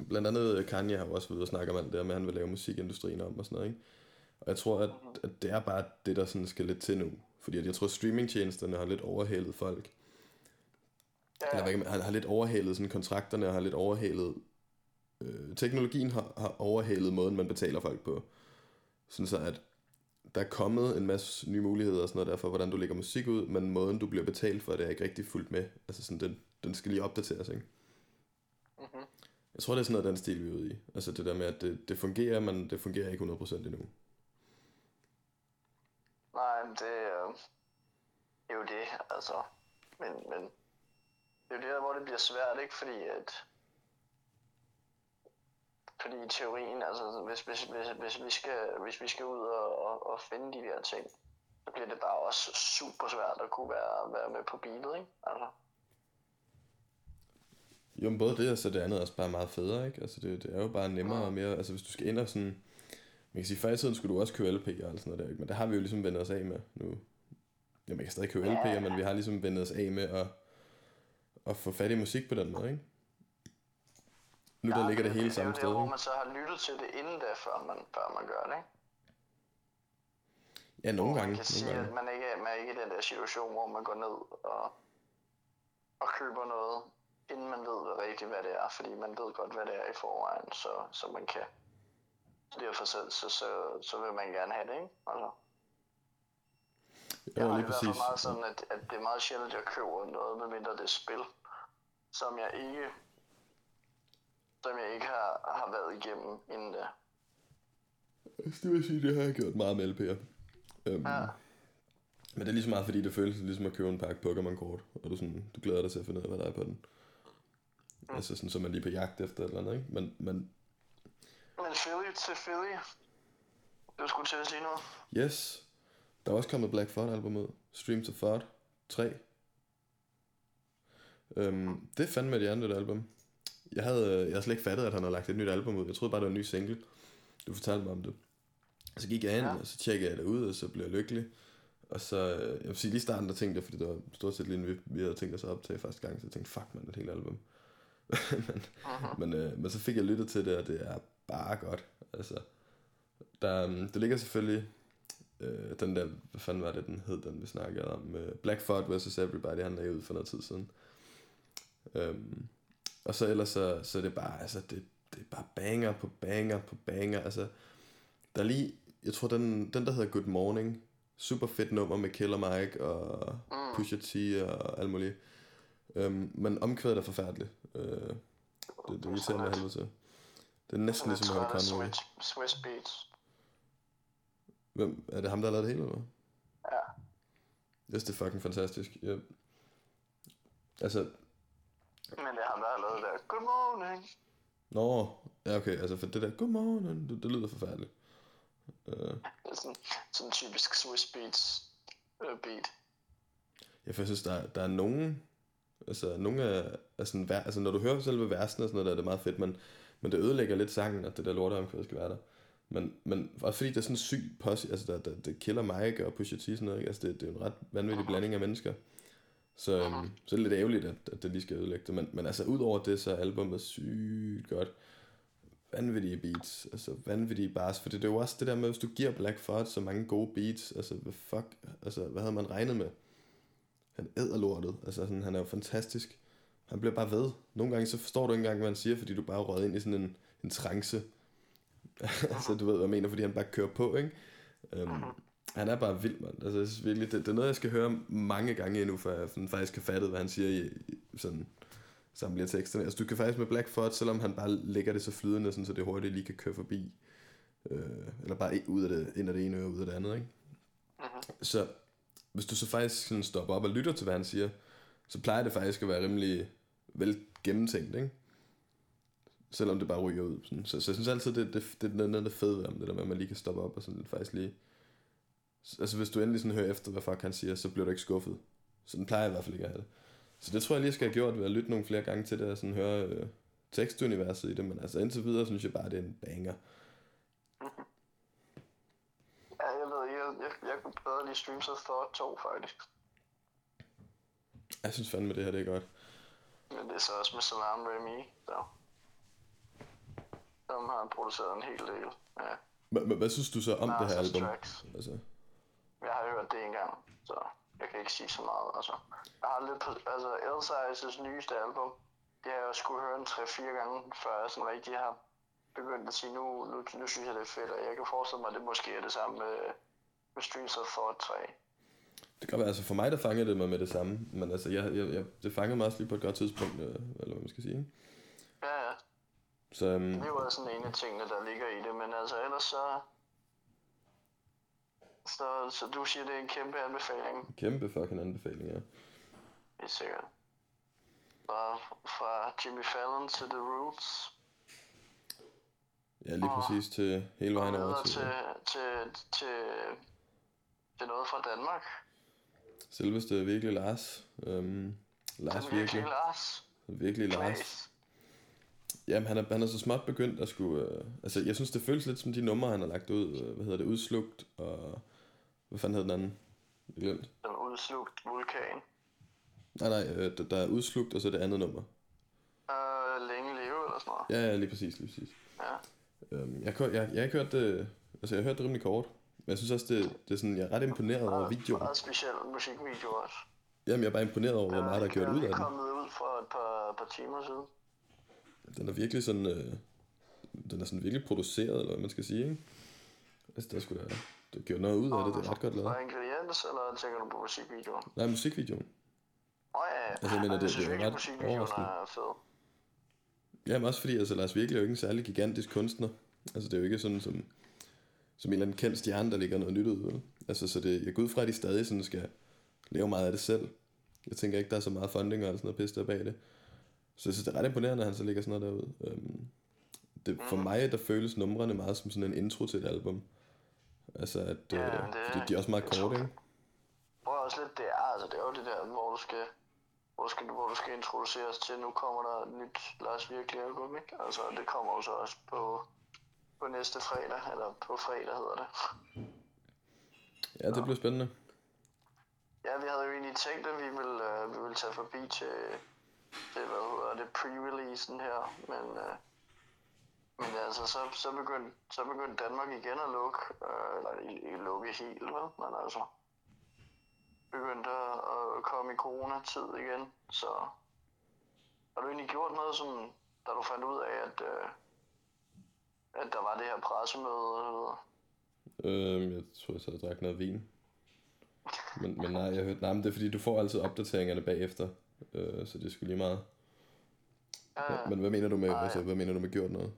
blandt andet Kanye har jo også været og snakke om alt det der med, at han vil lave musikindustrien om og sådan noget, ikke? Og jeg tror, at, at det er bare det, der sådan skal lidt til nu. Fordi at jeg tror, at streamingtjenesterne har lidt overhalet folk. Ja, Eller har, har lidt overhalet sådan kontrakterne, og har lidt overhalet... Øh, teknologien har, har overhalet måden, man betaler folk på. Sådan så, at der er kommet en masse nye muligheder og sådan noget der for, hvordan du lægger musik ud, men måden, du bliver betalt for, det er ikke rigtig fuldt med. Altså sådan, den, den skal lige opdateres, ikke? Mhm. Jeg tror, det er sådan noget, den stil, vi er ude i. Altså det der med, at det, det fungerer, men det fungerer ikke 100% endnu. Nej, men det, øh, er jo det, altså. Men, men det er jo det der, hvor det bliver svært, ikke? Fordi at... Fordi i teorien, altså, hvis, hvis, hvis, hvis, vi, skal, hvis vi skal ud og, og, og finde de der ting, så bliver det bare også super svært at kunne være, være med på beatet, ikke? Altså, Jo, men både det og så det andet er også bare meget federe, ikke? Altså det, det er jo bare nemmere og mere, altså hvis du skal ind og sådan Man kan sige, før i tiden skulle du også købe LP'er og sådan noget der, ikke? men det har vi jo ligesom vendt os af med nu. Ja, man kan stadig købe Ja. LP'er, men vi har ligesom vendt os af med at, at få fat i musik på den måde, ikke? Nu der ligger det hele det, samme det er sted, jo der, hvor man så har lyttet til det inden da, før man, før man gør det, ikke? Ja, nogle Hvor gange. Man kan sige, Nogle at gange. man ikke, er- man er ikke i den der situation, hvor man går ned og, og køber noget, inden man ved hvad rigtigt, hvad det er, fordi man ved godt, hvad det er i forvejen, så, så man kan så derfor så, så, så, så vil man gerne have det, ikke? Altså, jeg Ja, har i lige hvert fald præcis. meget sådan, at, at det er meget sjældent, jeg køber noget, medmindre det er spil, som jeg ikke som jeg ikke har, har været igennem inden da. Det vil jeg sige, det har jeg gjort meget med LP'er. Øhm, Ja. Men det er lige så meget, fordi det føles ligesom at købe en pakke Pokémon-kort, og du, sådan, du glæder dig til at finde ud af, hvad der er på den. Mm. Altså sådan, så man lige på jagt efter et eller andet, ikke? Men, men Men Philly til Philly, du skulle til at sige noget? yes, der er også kommet Black Thought album ud. Stream to Thought 3. Øhm, det er fandme et hjernet album. Jeg havde, øh, jeg havde slet ikke fattet, at han havde lagt et nyt album ud. Jeg troede bare, det var en ny single. Du fortalte mig om det. Så gik jeg ind, Ja. og så tjekkede jeg det ud, og så blev jeg lykkelig. Og så, øh, jeg vil sige, lige starten, der tænkte jeg, fordi det var stort set lige vi, vi havde tænkt os at optage første gang, så jeg tænkte, fuck man, et helt album. (laughs) men, men, øh, men så fik jeg lyttet til det, og det er bare godt. Altså, der, um, der ligger selvfølgelig øh, den der, hvad fanden var det, den hed, den vi snakkede om, øh, Black Thought vs. Everybody, han lagde ud for noget tid siden. Øhm, og så ellers så, så er det bare, altså det, det er bare banger på banger på banger, altså der er lige, jeg tror den, den der hedder Good Morning, super fedt nummer med Killer Mike og Mm. Pusha T og alt muligt. Øhm, men omkvædet er forfærdeligt. Øh, det, det irriterer mig helvede til. Det er næsten ligesom at høre Conway. Swiss, Swiss Beats. Hvem, er det ham, der har lavet det hele, eller? Ja. Synes, det er fucking fantastisk. Jeg, altså, Men det er ham, der har lavet det der. Good morning. nå, ja okay, altså for det der, godmorgen, det, det lyder forfærdeligt. Øh, Det er sådan, sådan typisk Swiss Beats øh, beat. jeg for jeg synes, der, der er nogen, altså nogle af, sådan, vær, altså når du hører selve versene og sådan noget, der er det meget fedt, men, men det ødelægger lidt sangen, at det der lorteomkvæd skal være der. Men, men også fordi det er sådan en syg posse, altså der, der, det killer Mike og Pusha T sådan noget, ikke? altså det, det er en ret vanvittig blanding af mennesker. Så, øhm, så er det lidt ærgerligt, at, at det lige skal ødelægge det. Men, men altså udover det, så er albumet sygt godt. Vanvittige beats, altså vanvittige bars, for det er jo også det der med, hvis du giver Black Thought så mange gode beats, altså hvad fuck, altså hvad havde man regnet med? Han æder lortet, altså sådan, han er jo fantastisk. Han bliver bare ved. Nogle gange så forstår du ikke engang, hvad han siger, fordi du bare er ind i sådan en, en trance. (laughs) altså du ved, hvad jeg mener, fordi han bare kører på, ikke? Um, han er bare vild, mand. Altså, jeg synes virkelig, det, det er noget, jeg skal høre mange gange endnu, for jeg sådan faktisk kan fatte, hvad han siger i, i sådan samler teksterne. Altså, du kan faktisk med Black Thought, selvom han bare lægger det så flydende, sådan, så det hurtigt lige kan køre forbi. Øh, eller bare ud af det, ind af det ene øre, ud af det andet, ikke? Så hvis du så faktisk sådan stopper op og lytter til, hvad han siger, så plejer det faktisk at være rimelig vel gennemtænkt, ikke? Selvom det bare ryger ud. Sådan. Så, så jeg synes altid, det, det, det er noget, der fede ved ham, det der med, at man lige kan stoppe op og sådan faktisk lige... Altså hvis du endelig sådan hører efter, hvad fuck han siger, så bliver du ikke skuffet. Så den plejer jeg i hvert fald ikke at have det. Så det tror jeg lige, jeg skal have gjort ved at lytte nogle flere gange til det, og sådan høre øh, tekstuniverset i det, men altså indtil videre synes jeg bare, det er en banger. Ja, jeg ved ikke, jeg, jeg, jeg kunne bedre lige Streams of Thought 2, faktisk. Jeg synes fandme, det her det er godt. Men det er så også med Salam Remy, så... Som har produceret en hel del. Ja. Hvad, hvad, hvad synes du så om det her album? Tracks. Altså, Jeg har hørt det en gang, så jeg kan ikke sige så meget. Altså, jeg har lidt på, altså Elsize's nyeste album, det har jeg skulle høre en 3-4 gange, før jeg sådan rigtig har begyndt at sige, nu, nu, nu synes jeg det er fedt, og jeg kan forestille mig, at det måske er det samme med, med Streams of Thought 3. det kan være, altså for mig, der fangede det mig med det samme, men altså, jeg, jeg, jeg, det fangede mig også lige på et godt tidspunkt, øh, eller hvad man skal sige. ikke? Ja, ja. Så øhm, Det også sådan en af tingene, der ligger i det, men altså ellers så... Så, så du siger, det er en kæmpe anbefaling, kæmpe fucking anbefaling, ja. det er sikkert. Fra, fra Jimmy Fallon til The Roots, Ja, lige præcis til hele og vejen over til til, til, til, til noget fra Danmark. selveste virkelig Lars. Øhm, Lars virkelig virkelig. Lars. Virkelig Lars. Klaas. Jamen, han er, han er så småt begyndt at skulle... Øh, altså, jeg synes, det føles lidt som de numre, han har lagt ud. Øh, hvad hedder det? Udslugt og... Hvad fanden hedder den anden? Jeg glemt. Den udslugt vulkan. Nej, nej, øh, der, der er udslugt, og så det andet nummer. Øh, længe leve eller sådan noget. Ja, ja, lige præcis, lige præcis. Ja. Øhm, jeg, jeg, jeg, jeg har ikke hørt det... Altså, jeg har hørt det rimelig kort. Men jeg synes også, det, det er sådan... Jeg er ret imponeret over videoen. Meget speciel musikvideo også. Jamen, jeg er bare imponeret over, hvor meget der er gjort ud af Den er den. kommet ud for et par, par timer siden. Den er virkelig sådan... Øh, den er sådan virkelig produceret, eller hvad man skal sige, ikke? Altså, der skulle da... Der gjort noget ud af det, det er ret godt lavet. Og ingrediens, eller tænker du på musikvideoen? Nej, musikvideoen. Åh oh, ja, ja. Altså, jeg mener, det- synes det er ret overraskende. er fed. Jamen også fordi, altså Lars Virkelig er jo ikke en særlig gigantisk kunstner. Altså det er jo ikke sådan som, som en eller anden kendt stjerne, der ligger noget nyt ud. Vel? Altså så det, jeg går ud fra, at de stadig sådan skal lave meget af det selv. Jeg tænker ikke, der er så meget funding og sådan noget pisse der bag det. Så jeg synes, det er ret imponerende, at han så ligger sådan noget derude. Øhm, det, for mig, der føles numrene meget som sådan en intro til et album. Altså at, Ja, øh, det er- fordi de er også meget korte, ikke? Prøv også lidt, det er, altså det er jo det der, hvor du skal, hvor skal, hvor du skal introduceres til, nu kommer der nyt Lars Virkelig album, ikke? Altså det kommer jo så også på, på næste fredag, eller på fredag hedder det. Ja, det bliver spændende. Ja, vi havde jo egentlig tænkt, at vi ville, øh, vi ville tage forbi til, til hvad hedder det, pre-releasen her, men, øh, men altså, så, så, begyndte, så begyndte Danmark igen at lukke, øh, eller ikke lukke helt, vel, men altså, begyndte at, komme i coronatid igen, så har du egentlig gjort noget, som, da du fandt ud af, at, øh, at der var det her pressemøde videre? Øhm, jeg tror, jeg så drak noget vin. Men, men nej, jeg hørte, nej, men det er fordi, du får altid opdateringerne bagefter. Øh, så det er sgu lige meget. Ja, Men, men hvad mener du med, altså, hvad mener du med gjort noget?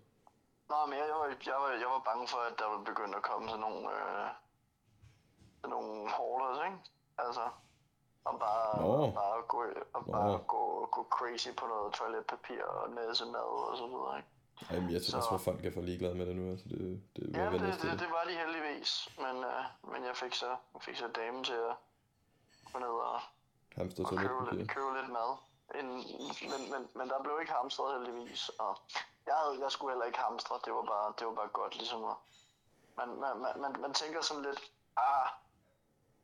Nå, men jeg, jeg, var, jeg, var, jeg var bange for, at der var begyndt at komme sådan nogle, øh, sådan nogle hoarders, ikke? Altså, og bare, Nå. og bare, gå, og bare Nå. gå, gå crazy på noget toiletpapir og næsemad og så videre, ikke? Ej, men jeg, jeg Så- tror, folk er for ligeglade med det nu. Altså, det, det Ja, jeg det, til. det, det var de heldigvis, men, øh, men jeg fik så, jeg fik så damen til at gå ned og, Hamster og købe, lidt, købe lidt mad. En, men, men, men der blev ikke hamstret heldigvis, og jeg, havde, jeg skulle heller ikke hamstre, det var bare, det var bare godt ligesom at, man, man, man, man, man tænker sådan lidt, ah,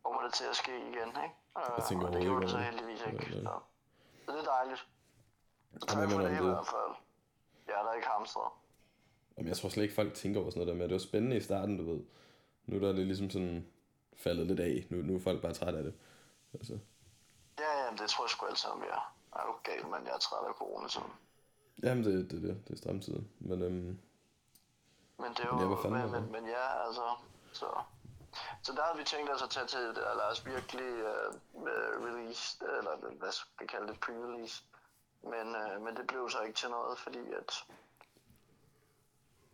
kommer det til at ske igen, ikke? Øh, tænker og det gjorde det så heldigvis ikke, Ja, ja. så, så det er dejligt. Så tak for men det i hvert fald. Jeg er der ikke hamstret. Jamen, jeg tror slet ikke, folk tænker over sådan noget der med. Det var spændende i starten, du ved. Nu er det ligesom sådan faldet lidt af. Nu, nu er folk bare trætte af det. Altså, Ja, ja, det tror jeg sgu alle sammen, vi er. Er du gal, men jeg er træt af corona, så. Jamen, det, det, det, det er stramtiden. Men øhm, Men det er jo, Men ja, men, men, men ja, altså, så, så der havde vi tænkt os at tage til uh, Lars virkelig uh, release, eller hvad skal vi kalde det, pre-release. Men, uh, men det blev så ikke til noget, fordi at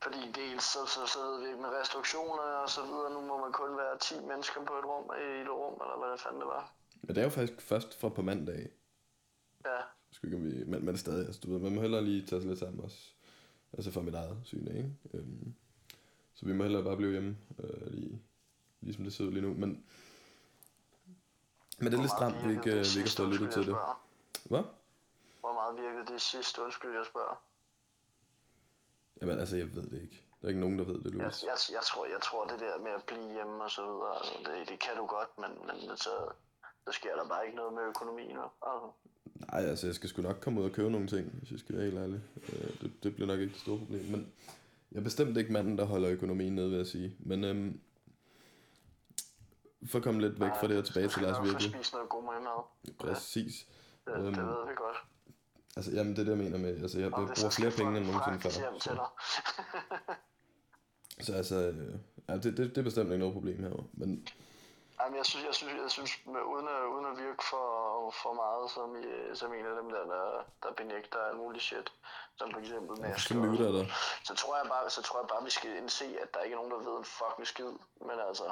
fordi dels så, så, så ved vi med restriktioner og så videre, nu må man kun være 10 mennesker på et rum, i et rum, eller hvad det fanden det var. men det er jo faktisk først fra på mandag. Ja, Skal ikke, om vi, men, men stadig, altså, du ved, man må hellere lige tage sig lidt sammen også. Altså for mit eget syn, ikke? Øhm, så vi må hellere bare blive hjemme, øh, lige, ligesom det ser ud lige nu. Men, men det er lidt stramt, vi ikke, øh, vi ikke har stået lyttet til jeg det. Hvad? Hvor meget virkede det sidst, undskyld, jeg spørger? Jamen altså, jeg ved det ikke. Der er ikke nogen, der ved det, Jeg, Louis. jeg, jeg, tror, jeg tror, det der med at blive hjemme og så videre, altså, det, det kan du godt, men, men så, så sker der bare ikke noget med økonomien. Altså. Nej, altså, jeg skal sgu nok komme ud og købe nogle ting, hvis jeg skal være helt ærlig. Øh, det, det bliver nok ikke det store problem. Men jeg er bestemt ikke manden, der holder økonomien nede, vil jeg sige. Men øhm, for at komme lidt væk fra det og tilbage til Lars Virkelig. Spise noget god mad. Præcis. Det, Øhm, det ved vi godt. Altså, jamen, det er det, jeg mener med. Altså, jeg, Om bruger flere penge end nogensinde før. Så, (laughs) så altså, øh, ja, det, det, det er bestemt ikke noget problem her. Men Jamen, jeg synes, jeg synes, jeg synes med, uden, at, uden at virke for, for meget som, i, som en af dem der, der, der benægter alt muligt shit, som for eksempel så jeg dig. så tror jeg bare, så tror jeg bare, vi skal indse, at der ikke er nogen, der ved en fucking skid. Men altså,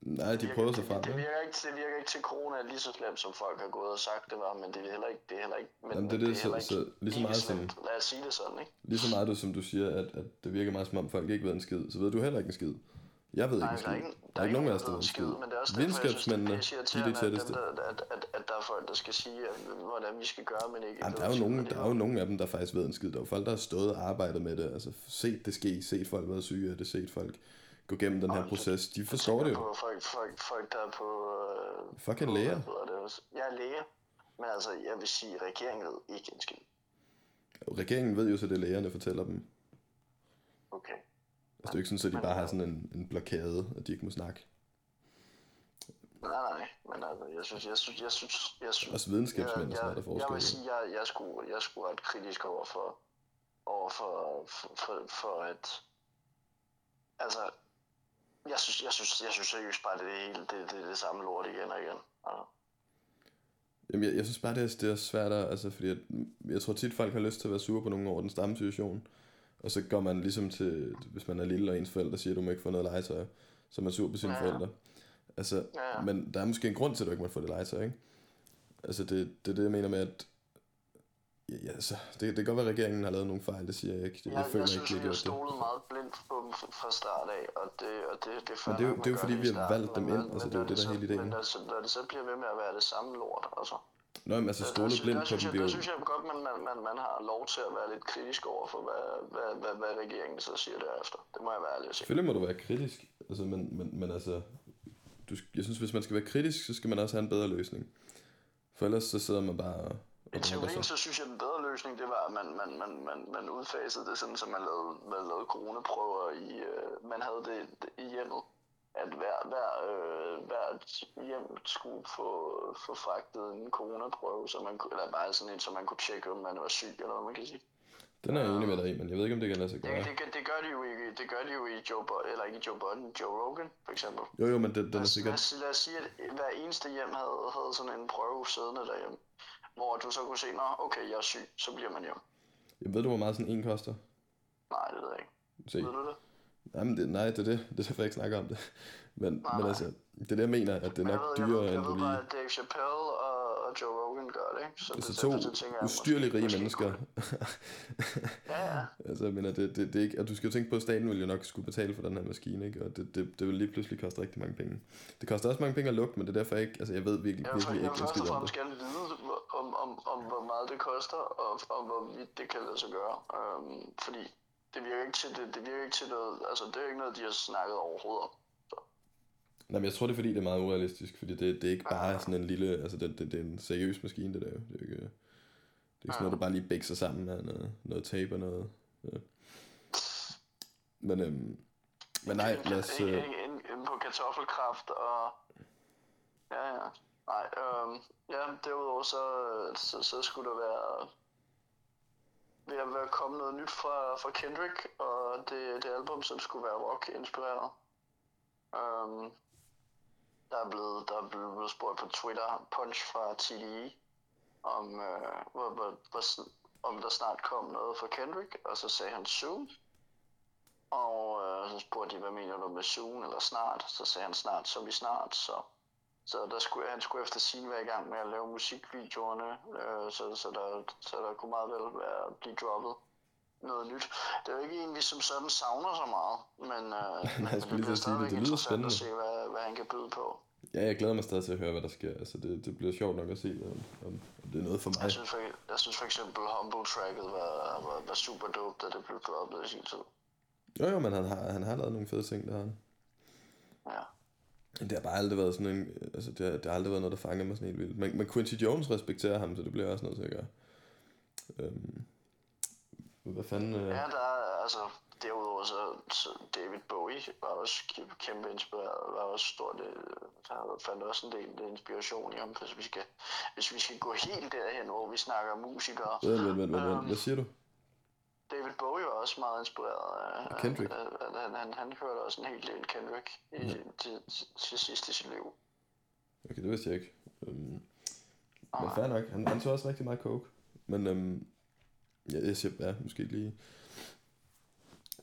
Nej, de virker- prøver sig det, frem, det, ikke? virker ikke, det virker ikke til corona er lige så slemt, som folk har gået og sagt, det var, men det er heller ikke, det er heller ikke, men, Jamen, det er det, så- heller så ikke lige så meget som-. Lad os sige det sådan, ikke? Lige så meget, du, som du siger, at, at det virker meget som om folk ikke ved en skid, så ved du heller ikke en skid. Jeg ved ikke Nej, der er ikke, Der er ikke nogen af os, der der ved skid. men det er også derfor, jeg synes, det Videnskabsmændene, er de er at, tætteste. dem, der, at, at, at, der er folk, der skal sige, hvordan vi skal gøre, men ikke Jamen, der er jo nogen, der er jo nogen af dem, der faktisk ved en skid. Der er jo folk, der har stået og arbejdet med det. Altså set det ske, set folk være syge af det, set folk gå gennem den her proces. De forstår det jo. På folk, folk, folk, der er på... Øh, Fucking læger. det? Jeg er læge, men altså, jeg vil sige, at regeringen ved ikke en skid. Regeringen ved jo så, det er lægerne fortæller dem. Okay. Altså det er jo ikke sådan, at de bare har sådan en, en blokade, at de ikke må snakke. Nej, nej, men altså, jeg synes, jeg synes, jeg synes, jeg synes, Også videnskabsmænd og sådan jeg, noget, der jeg, jeg forsker. vil sige, jeg, jeg, skulle, jeg skulle ret kritisk over for, over for, for, for, for at, altså, jeg synes, jeg synes, jeg synes seriøst bare, det er det hele, det, det det samme lort igen og igen. Altså, Jamen, jeg, jeg synes bare, det er, det er svært, at, altså, fordi at, jeg tror tit, folk har lyst til at være sure på nogen over den samme situation. Og så går man ligesom til, hvis man er lille, og ens forældre siger, du må ikke få noget legetøj, så er man sur på sine Ja. forældre. Altså, Ja, ja. men der er måske en grund til, at du ikke må få det legetøj, ikke? Altså, det, det er det, jeg mener med, at ja, ja, altså, det, det kan godt være, at regeringen har lavet nogle fejl, det siger jeg ikke. Jeg, Jeg, føler jeg ikke, synes, de vi har det. stolet meget blindt på dem fra- start af, og det, og det, det er Men det er jo- det er jo fordi, vi det har valgt dem ind, altså, det er jo det, der er hele ideen. Men når det så bliver ved med at være det samme lort, altså. Nå, men altså, stole der, blindt på dem jo... synes jeg godt, man, man, man, man har lov til at være lidt kritisk over for, hvad, hvad, hvad, hvad regeringen så siger derefter. Det må jeg være ærlig at sige. Selvfølgelig må du være kritisk, altså, men, men, men altså, du, jeg synes, hvis man skal være kritisk, så skal man også have en bedre løsning. For ellers så sidder man bare og I teorien så synes jeg, den bedre løsning, det var, at man, man, man, man, man udfasede det sådan, så man lavede, man lavede coronaprøver i, øh, man havde det i hjemmet. At hver, hver, øh, hvert hjem skulle få, få fragtet en coronaprøve, så man, eller bare sådan en, så man kunne tjekke, om man var syg, eller hvad man kan sige. Den er jeg enig med dig i, men jeg ved ikke, om det kan lade sig Det, gøre. det, det, det, gør de jo i, det gør de jo i Joe eller ikke Joe Budden, Joe Rogan, for eksempel. Jo, jo, men den, den er os, lad, sikkert... os, lad os sige, at hver eneste hjem havde, havde sådan en prøve siddende derhjemme, hvor du så kunne se, nå, okay, jeg er syg, så bliver man hjem. Jeg ved du, hvor meget sådan en koster? Nej, det ved jeg ikke. Se. Ved du det? Jamen, det, nej, det er det. Det er derfor, jeg ikke snakker om det. Men, Nej, men altså, det er det, jeg mener, at det er nok jeg ved, dyrere, jeg ved, end jeg du ved bare, lige... at Dave Chappelle og, og Joe Rogan gør det, ikke? Så Altså det, to så tænker jeg, ustyrlige rige måske mennesker. Ja, ja. (laughs) altså, jeg mener, det, det, det er ikke... Og du skal jo tænke på, at staten vil jo nok skulle betale for den her maskine, ikke? Og det, det, det vil lige pludselig koste rigtig mange penge. Det koster også mange penge at lukke, men det er derfor jeg ikke... Altså, jeg ved virkelig, Jeg vil, virkelig jeg vil ikke skid og om fremmest det. gerne vide, hvor- om, om, om hvor meget det koster, og om hvorvidt det kan lade sig gøre. Um, fordi det virker ikke til, det, det virker ikke til noget, altså det er ikke noget, de har snakket overhovedet om. Nej, men jeg tror, det er fordi, det er meget urealistisk, fordi det, det er ikke bare sådan en lille... Altså, det, det, det er en seriøs maskine, det der jo. Det er ikke... Det er ikke sådan noget, du bare lige bækser sammen med noget, noget tape og noget... Ja. Men, øhm, men nej, lad os... Ikke, Øh, ikke, ikke, ikke på kartoffelkraft og... Ja, ja. Nej, øhm, ja, derudover så, så, så skulle der være ved at være kommet noget nyt fra, fra Kendrick, og det, det album, som skulle være rock-inspireret. Um, der er blevet, der er blevet spurgt på Twitter, Punch fra TDE, om, øh, hvor, hvor, hvor, om der snart kom noget fra Kendrick, og så sagde han soon. Og øh, så spurgte de, hvad mener du med soon eller snart? Så sagde han snart, så vi snart. Så, så der skulle, han skulle efter sin være i gang med at lave musikvideoerne, øh, så, så, der, så der kunne meget vel være, blive droppet noget nyt. Det er jo ikke en, vi som sådan savner så meget, men, øh, (laughs) men jeg skulle lige bliver det. stadigvæk Det lyder interessant at se, hvad, hvad han kan byde på. ja, jeg glæder mig stadig til at høre, hvad der sker. Altså, det, det bliver sjovt nok at se, om, om, om det er noget for mig. Jeg synes for, jeg synes for eksempel, Humble-tracket var, var, var super dope, da det blev droppet i sin tid. Jo, jo, men han har, han har lavet nogle fede ting, der han. Ja. Det har bare aldrig været sådan en... Altså, det har, det har aldrig været noget, der fanger mig sådan helt vildt. Men, men Quincy Jones respekterer ham, så det bliver jeg også nødt til at gøre. Øhm, hvad fanden... Øh, Ja, der er, altså, derudover så, så David Bowie var også kæmpe, inspireret, var også stort, øh, der fandt også en del inspiration i ham, hvis vi skal, hvis vi skal gå helt derhen, hvor vi snakker musikere. Vent, vent, vent, vent, Øhm. Hvad siger du? David Bowie var også meget inspireret af, Kendrick? af- han, han, han hørte også en hel del Kendrick i, til, til, til sidst i sit liv. Okay, det vidste jeg ikke. Øhm, men fair nok. Han, han så også rigtig meget coke. Men øhm, ja, jeg siger, ja, måske ikke lige...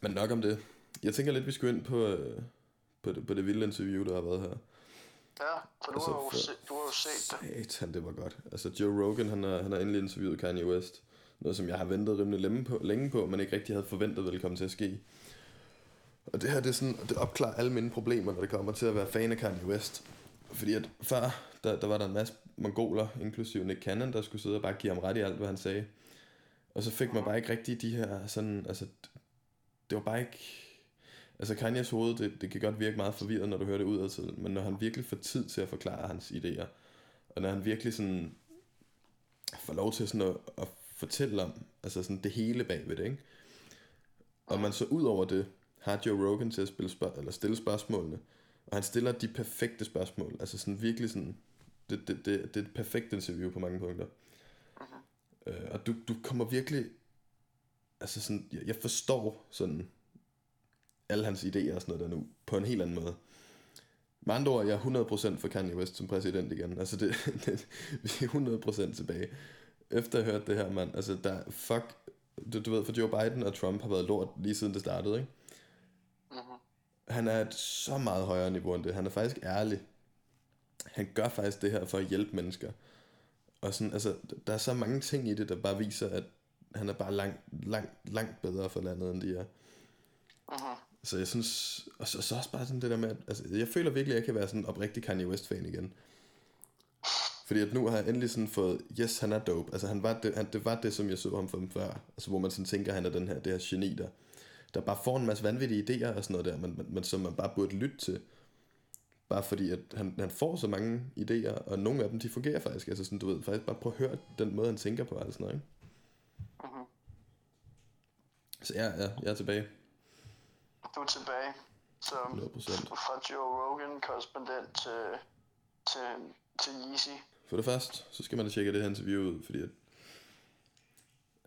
Men nok om det. Jeg tænker lidt, vi skulle ind på, øh, på, det, på det vilde interview, der har været her. Ja, for du, Altså, har, jo for- se, du har jo set det. Satan, det var godt. Altså, Joe Rogan, han har, han har endelig interviewet Kanye West. Noget, som jeg har ventet rimelig længe på, længe på, men ikke rigtig havde forventet ville komme til at ske. Og det her, det, er sådan, det opklarer alle mine problemer, når det kommer til at være fan af Kanye West. Fordi at før, der, der var der en masse mongoler, inklusive Nick Cannon, der skulle sidde og bare give ham ret i alt, hvad han sagde. Og så fik man bare ikke rigtig de her sådan, altså, det var bare ikke, altså Kanye's hoved, det, det kan godt virke meget forvirret, når du hører det ud til, men når han virkelig får tid til at forklare hans idéer, og når han virkelig sådan får lov til sådan at, at fortælle om, altså sådan det hele bagved det, ikke? Og man så ud over det, har Joe Rogan til at spille spørg- eller stille spørgsmålene, og han stiller de perfekte spørgsmål, altså sådan virkelig sådan, det, det, det, det er et perfekt interview på mange punkter. Uh-huh. Øh, og du, du kommer virkelig, altså sådan, jeg, jeg forstår sådan, alle hans idéer og sådan noget der nu, på en helt anden måde. Med andre ord, jeg er 100% for Kanye West som præsident igen. Altså, det, (laughs) det, vi er 100% tilbage. Efter jeg hørte det her, mand, altså, der, fuck, du, du ved, for Joe Biden og Trump har været lort lige siden det startede, ikke? Mm-hmm. Han er et så meget højere niveau end det. Han er faktisk ærlig. Han gør faktisk det her for at hjælpe mennesker. Og sådan, altså, der er så mange ting i det, der bare viser, at han er bare langt, langt, langt bedre for landet, end de er. Uh-huh. Så jeg synes, og så, så også bare sådan det der med, at, altså, jeg føler virkelig, at jeg kan være sådan en oprigtig Kanye West-fan igen. Fordi at nu har jeg endelig sådan fået, yes, han er dope. Altså han var det, han, det var det, som jeg så ham for før. Altså hvor man sådan tænker, han er den her, det her geni, der, der bare får en masse vanvittige idéer og sådan noget der, men, men, men som man bare burde lytte til. Bare fordi, at han, han får så mange idéer, og nogle af dem, de fungerer faktisk. Altså sådan, du ved, faktisk bare prøv at høre den måde, han tænker på og sådan noget, ikke? Uh-huh. Så ja, ja, jeg er tilbage. Du er tilbage. Så 100%. fra Joe Rogan, korrespondent til, til, til Yeezy. For det første, så skal man da tjekke det her interview ud, fordi at,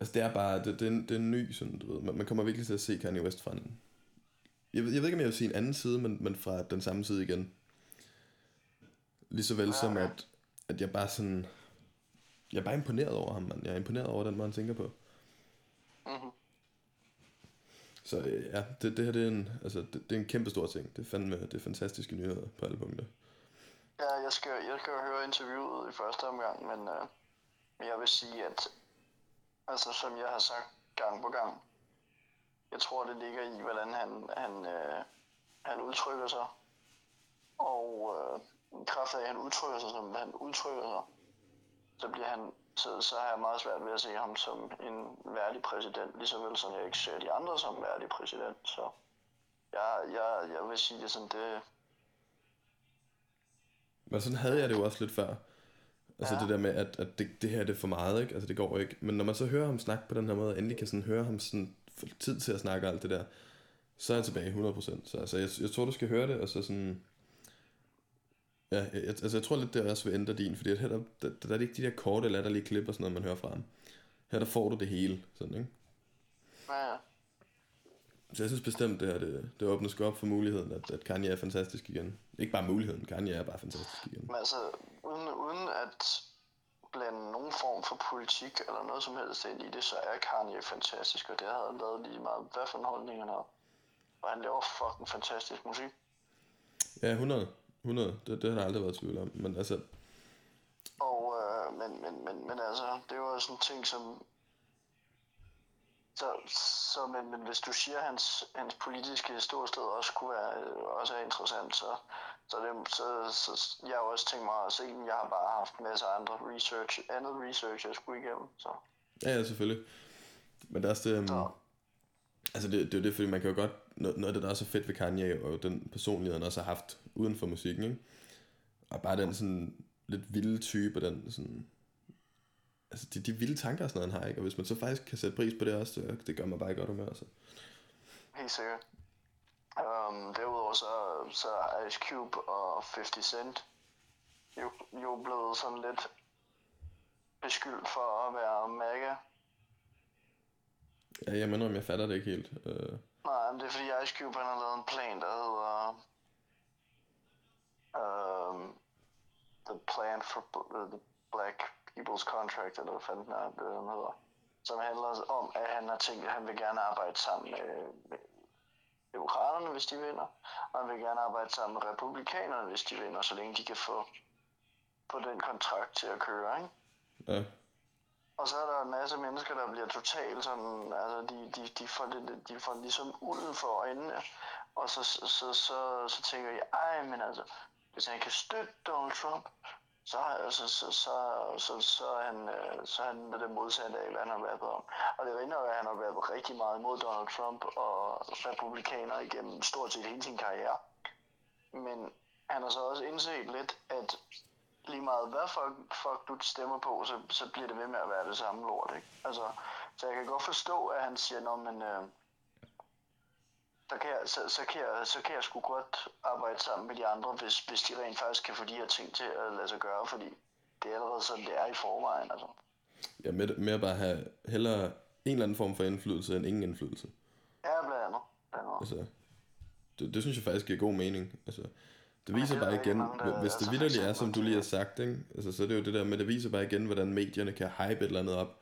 altså det er bare, det, det, er, det er en ny, sådan, du ved, man, man kommer virkelig til at se Kanye West fra en, jeg, jeg ved ikke, om jeg vil sige en anden side, men, men fra den samme side igen. Lige så vel ja, som, at, at jeg bare sådan, jeg er bare imponeret over ham, man. Jeg er imponeret over den måde, han tænker på. Mm-hmm. Så øh, ja, det, det her det er, en, altså, det, det er en kæmpe stor ting. Det er fandme det er fantastiske nyheder på alle punkter. Ja, jeg skal, jeg skal høre interviewet i første omgang, men øh, jeg vil sige, at altså, som jeg har sagt gang på gang, jeg tror, det ligger i, hvordan han, han, øh, han udtrykker sig. Og øh, i kraft af, at han udtrykker sig, som han udtrykker sig, så bliver han så, så har jeg meget svært ved at se ham som en værdig præsident, lige så vel som jeg ikke ser de andre som værdig præsident. Så jeg, jeg, jeg vil sige det sådan, det... Men sådan havde jeg det jo også lidt før. Altså ja. det der med, at, at det, det her det er for meget, ikke? Altså det går ikke. Men når man så hører ham snakke på den her måde, og endelig kan sådan høre ham sådan få tid til at snakke alt det der, så er jeg tilbage 100%. Så altså, jeg, jeg tror, du skal høre det, og så sådan Ja, jeg, altså jeg tror lidt, det også vil ændre din, fordi her, der, der, der, er det ikke de der korte, latterlige klip og sådan noget, man hører fra ham. Her der får du det hele, sådan, ikke? Ja, Så jeg synes bestemt, det her, det, det åbner sgu op for muligheden, at, at Kanye er fantastisk igen. Ikke bare muligheden, Kanye er bare fantastisk igen. Men altså, uden, uden at blande nogen form for politik eller noget som helst ind i det, så er Kanye fantastisk, og det havde han lavet lige meget, hvad for en holdning han har. Og han laver fucking fantastisk musik. Ja, 100. 100, det, det har der aldrig været tvivl om, men altså... Og, øh, men, men, men, men altså, det var sådan en ting, som... Så, så men, men hvis du siger, at hans, hans politiske ståsted også kunne være øh, også er interessant, så, så, det, så, så jeg har også tænkt mig at se den. Jeg har bare haft masser af andre research, andet research, jeg skulle igennem. Så. Ja, ja, selvfølgelig. Men der er også det, um, altså det, det er jo det, fordi man kan jo godt, noget, noget af det, der er så fedt ved Kanye, og den personlighed, han også har haft uden for musikken, ikke? Og bare den sådan lidt vilde type, den sådan, altså de, de vilde tanker sådan noget, han har, ikke? Og hvis man så faktisk kan sætte pris på det også, det, det gør mig bare godt humør, altså. Helt sikkert. Um, derudover så, så er Ice Cube og 50 Cent jo, jo blevet sådan lidt beskyldt for at være mega Ja, jeg mener, om jeg fatter det ikke helt. Uh... Nej, men det er fordi Ice Cube han har lavet en plan, der hedder um, The Plan for the Black People's Contract, eller hvad fanden er det, den hedder. Som handler om, at han har tænkt, at han vil gerne arbejde sammen med, med demokraterne, hvis de vinder. Og han vil gerne arbejde sammen med republikanerne, hvis de vinder, så længe de kan få på den kontrakt til at køre, ikke? Ja. Og så er der en masse mennesker, der bliver totalt sådan, altså de, de, de, får, det, de får ligesom ulden for øjnene, og så, så, så, så, så tænker jeg, ej, men altså, hvis han kan støtte Donald Trump, så, så, så, så, så, så, er han, øh, så er han det modsatte af, hvad han har været om. Og det er at han har været rigtig meget imod Donald Trump og republikanere igennem stort set hele sin karriere. Men han har så også indset lidt, at lige meget hvad folk, fuck du stemmer på, så, så bliver det ved med at være det samme lort, ikke? Altså, så jeg kan godt forstå, at han siger, når øh, der kan jeg, så, så, kan jeg, så kan jeg sgu godt arbejde sammen med de andre, hvis, hvis de rent faktisk kan få de her ting til at lade sig gøre, fordi det er allerede sådan, det er i forvejen, altså. Ja, med, med at bare have hellere en eller anden form for indflydelse end ingen indflydelse. Ja, blandt andet. Blandt andet. Altså, det, det synes jeg faktisk giver god mening. Altså, det viser det er bare igen, mange, der- hvis det altså, vidderligt er, eksempel som du lige har sagt, ikke? Altså, så er det jo det der med, det viser bare igen, hvordan medierne kan hype et eller andet op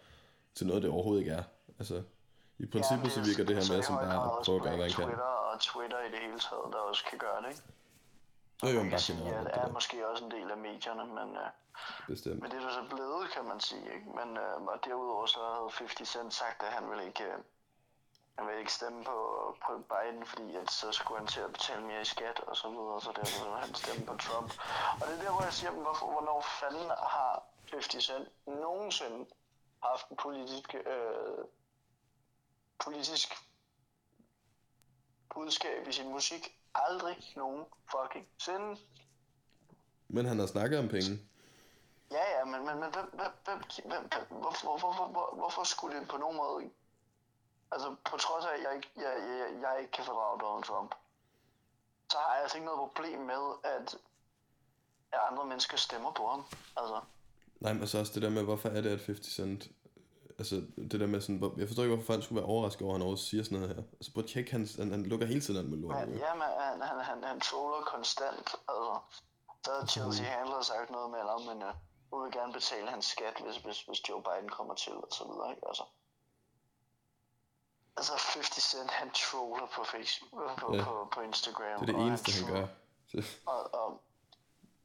til noget, det overhovedet ikke er. Altså, i princippet så virker det her med, som bare at prøve at gøre, hvad han kan. Twitter og Twitter i det hele taget, der også kan gøre det, ikke? Jo, jo, Man bare sige, at det er måske også en del af medierne, men, øh, Bestemt. men det er så blevet, kan man sige, ikke? Men øh, og derudover så havde 50 Cent sagt, at han ville ikke, øh, han ville ikke stemme på, på Biden, fordi at så skulle han til at betale mere i skat og så videre, så derfor ville han stemme på Trump. Og det er der, hvor jeg siger, hvorfor, hvornår fanden har 50 Cent nogensinde haft en politisk, øh, politisk budskab i sin musik? Aldrig nogen fucking sinde. Men han har snakket om penge. Ja, ja, men, men, men hvem, hvem, hvem, hvem, hvorfor, hvorfor, hvor, hvorfor skulle det på nogen måde... Altså, på trods af, at jeg, ikke- jeg, jeg, jeg ikke kan fordrage Donald Trump, så har jeg altså ikke noget problem med, at, at andre mennesker stemmer på ham. Altså, Nej, men så også det der med, hvorfor er det, at 50 Cent... Altså, det der med sådan... Jeg forstår ikke, hvorfor folk skulle være overrasket over, at han overhovedet siger sådan noget her. Altså, prøv at tjekke, han, han, han lukker hele tiden alt med lort. han, ja, men han, han, han, han troller konstant. Altså, så har Chelsea Handler sagt noget med ham, men hun vil gerne betale hans skat, hvis, hvis, hvis Joe Biden kommer til, og så videre, ikke? Altså, altså 50 Cent, han troller på Facebook, på, Ja. på, på Instagram. Det er det eneste, han troller- gør. Og, og,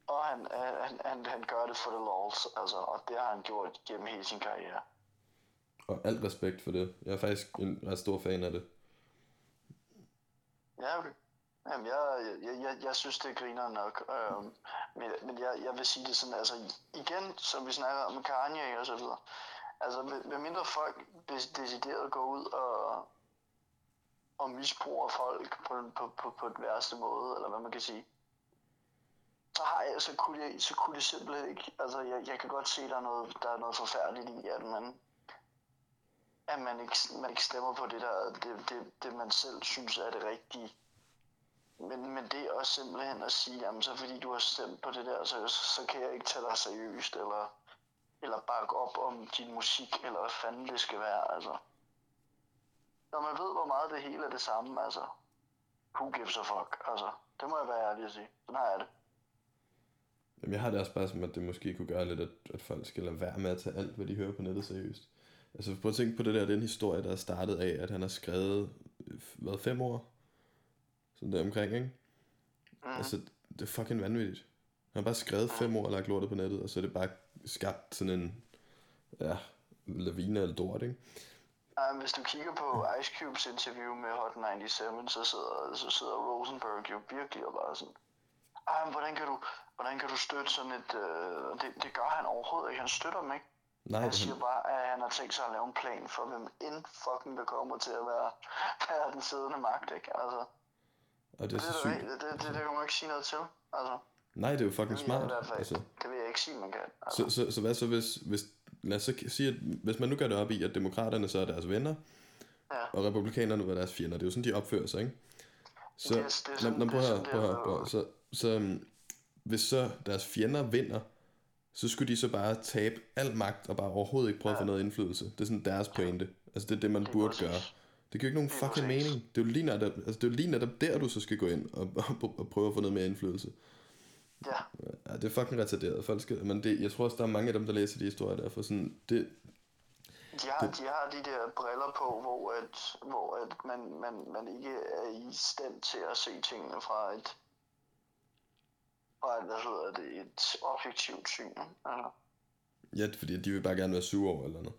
og han, han, han, han gør det for the lols, altså, og det har han gjort gennem hele sin karriere. Og alt respekt for det. Jeg er faktisk en ret stor fan af det. Ja, okay. Jamen, jeg, jeg, jeg, jeg synes, det griner nok. Øhm, men men jeg, jeg vil sige det sådan, altså igen, som vi snakker om Kanye og så videre. Altså, med, med mindre folk decideret går ud og, og misbruger folk på, på, på, på den værste måde, eller hvad man kan sige, så har jeg, så kunne jeg, så kunne det simpelthen ikke, altså jeg, jeg kan godt se, der er noget, der er noget forfærdeligt i, at man, at man ikke, man ikke stemmer på det der, det, det, det man selv synes er det rigtige. Men, men det er også simpelthen at sige, jamen så fordi du har stemt på det der, så, så kan jeg ikke tage dig seriøst, eller, eller bakke op om din musik, eller hvad fanden det skal være, altså. Når man ved, hvor meget det hele er det samme, altså. Who gives a fuck, altså. Det må jeg være ærlig at sige. Sådan har jeg det. Jamen, jeg har det også bare som, at det måske kunne gøre lidt, at, at folk skal lade være med at tage alt, hvad de hører på nettet seriøst. Altså, prøv at tænke på det der, den historie, der er startet af, at han har skrevet, øh, hvad, fem år? Sådan der omkring, ikke? Mm. Altså, det er fucking vanvittigt. Han har bare skrevet fem år og lagt lortet på nettet, og så er det bare skabt sådan en, ja, lavine eller lort, ikke? Men hvis du kigger på Ice Cubes interview med Hot 97, så sidder, så sidder Rosenberg jo virkelig og bare sådan, men hvordan kan du, hvordan kan du støtte sådan et, øh, det, det gør han overhovedet ikke, han støtter dem ikke. Nej, Han siger bare, at han har tænkt sig at lave en plan for, hvem end fucking der kommer til at være, (laughs) være den siddende magt, ikke? Altså, og det er så det, sygt. det, det, det, det kan man ikke sige noget til. Altså, Nej, det er jo fucking det jeg smart. fald, Altså, det vil jeg ikke sige, man kan. Altså, så, så, så hvad så hvis, hvis, lad os så sige, at hvis man nu gør det op i, at demokraterne så er deres venner, Ja. og republikanerne var deres fjender, det er jo sådan, de opfører sig, ikke? Så, er- det er nå, sådan- nå, prøv sådan, prøv at det høre, er- prøv at høre. så, så um, hvis så deres fjender vinder, så skulle de så bare tabe al magt og bare overhovedet ikke prøve at få noget indflydelse. Det er sådan deres pointe. Altså det er det, man burde præcis. gøre. Det giver ikke nogen Det fucking mening. Det er jo lige netop, altså det er jo lige netop der, du så skal gå ind og, (laughs) og, og prøve at få noget mere indflydelse. ja. Ja, det er fucking retarderet. Folk skal, men det, jeg tror også, der er mange af dem, der læser de historier der, for sådan, det, De har, de har de der briller på, hvor, at, hvor at man, man, man ikke er i stand til at se tingene fra et, et, hvad hedder det, et objektivt syn. Altså, ja, fordi de vil bare gerne være sure over eller noget.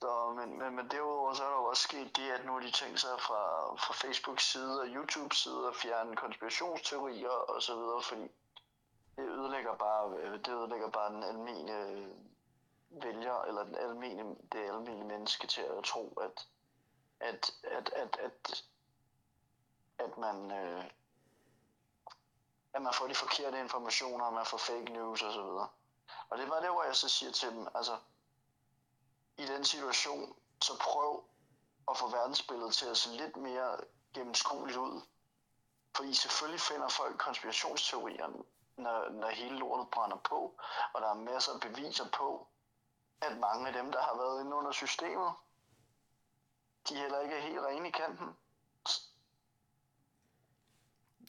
Så, men, men, men derudover så er der jo også sket det, at nu har de tænkt sig fra, fra Facebook side og YouTube side at fjerne konspirationsteorier og så videre, fordi det ødelægger bare, øh, det ødelægger bare den almindelige vælger, eller den almindelige, det almindelige menneske til at tro, at, at, at, at, at, at man, øh, at man får de forkerte informationer, og man får fake news og så videre. Og det var det, hvor jeg så siger til dem, altså, i den situation, så prøv at få verdensbilledet til at se lidt mere gennemskueligt ud. Fordi selvfølgelig finder folk konspirationsteorier, når, når hele lortet brænder på, og der er masser af beviser på, at mange af dem, der har været inde under systemet, de heller ikke er helt rene i kanten.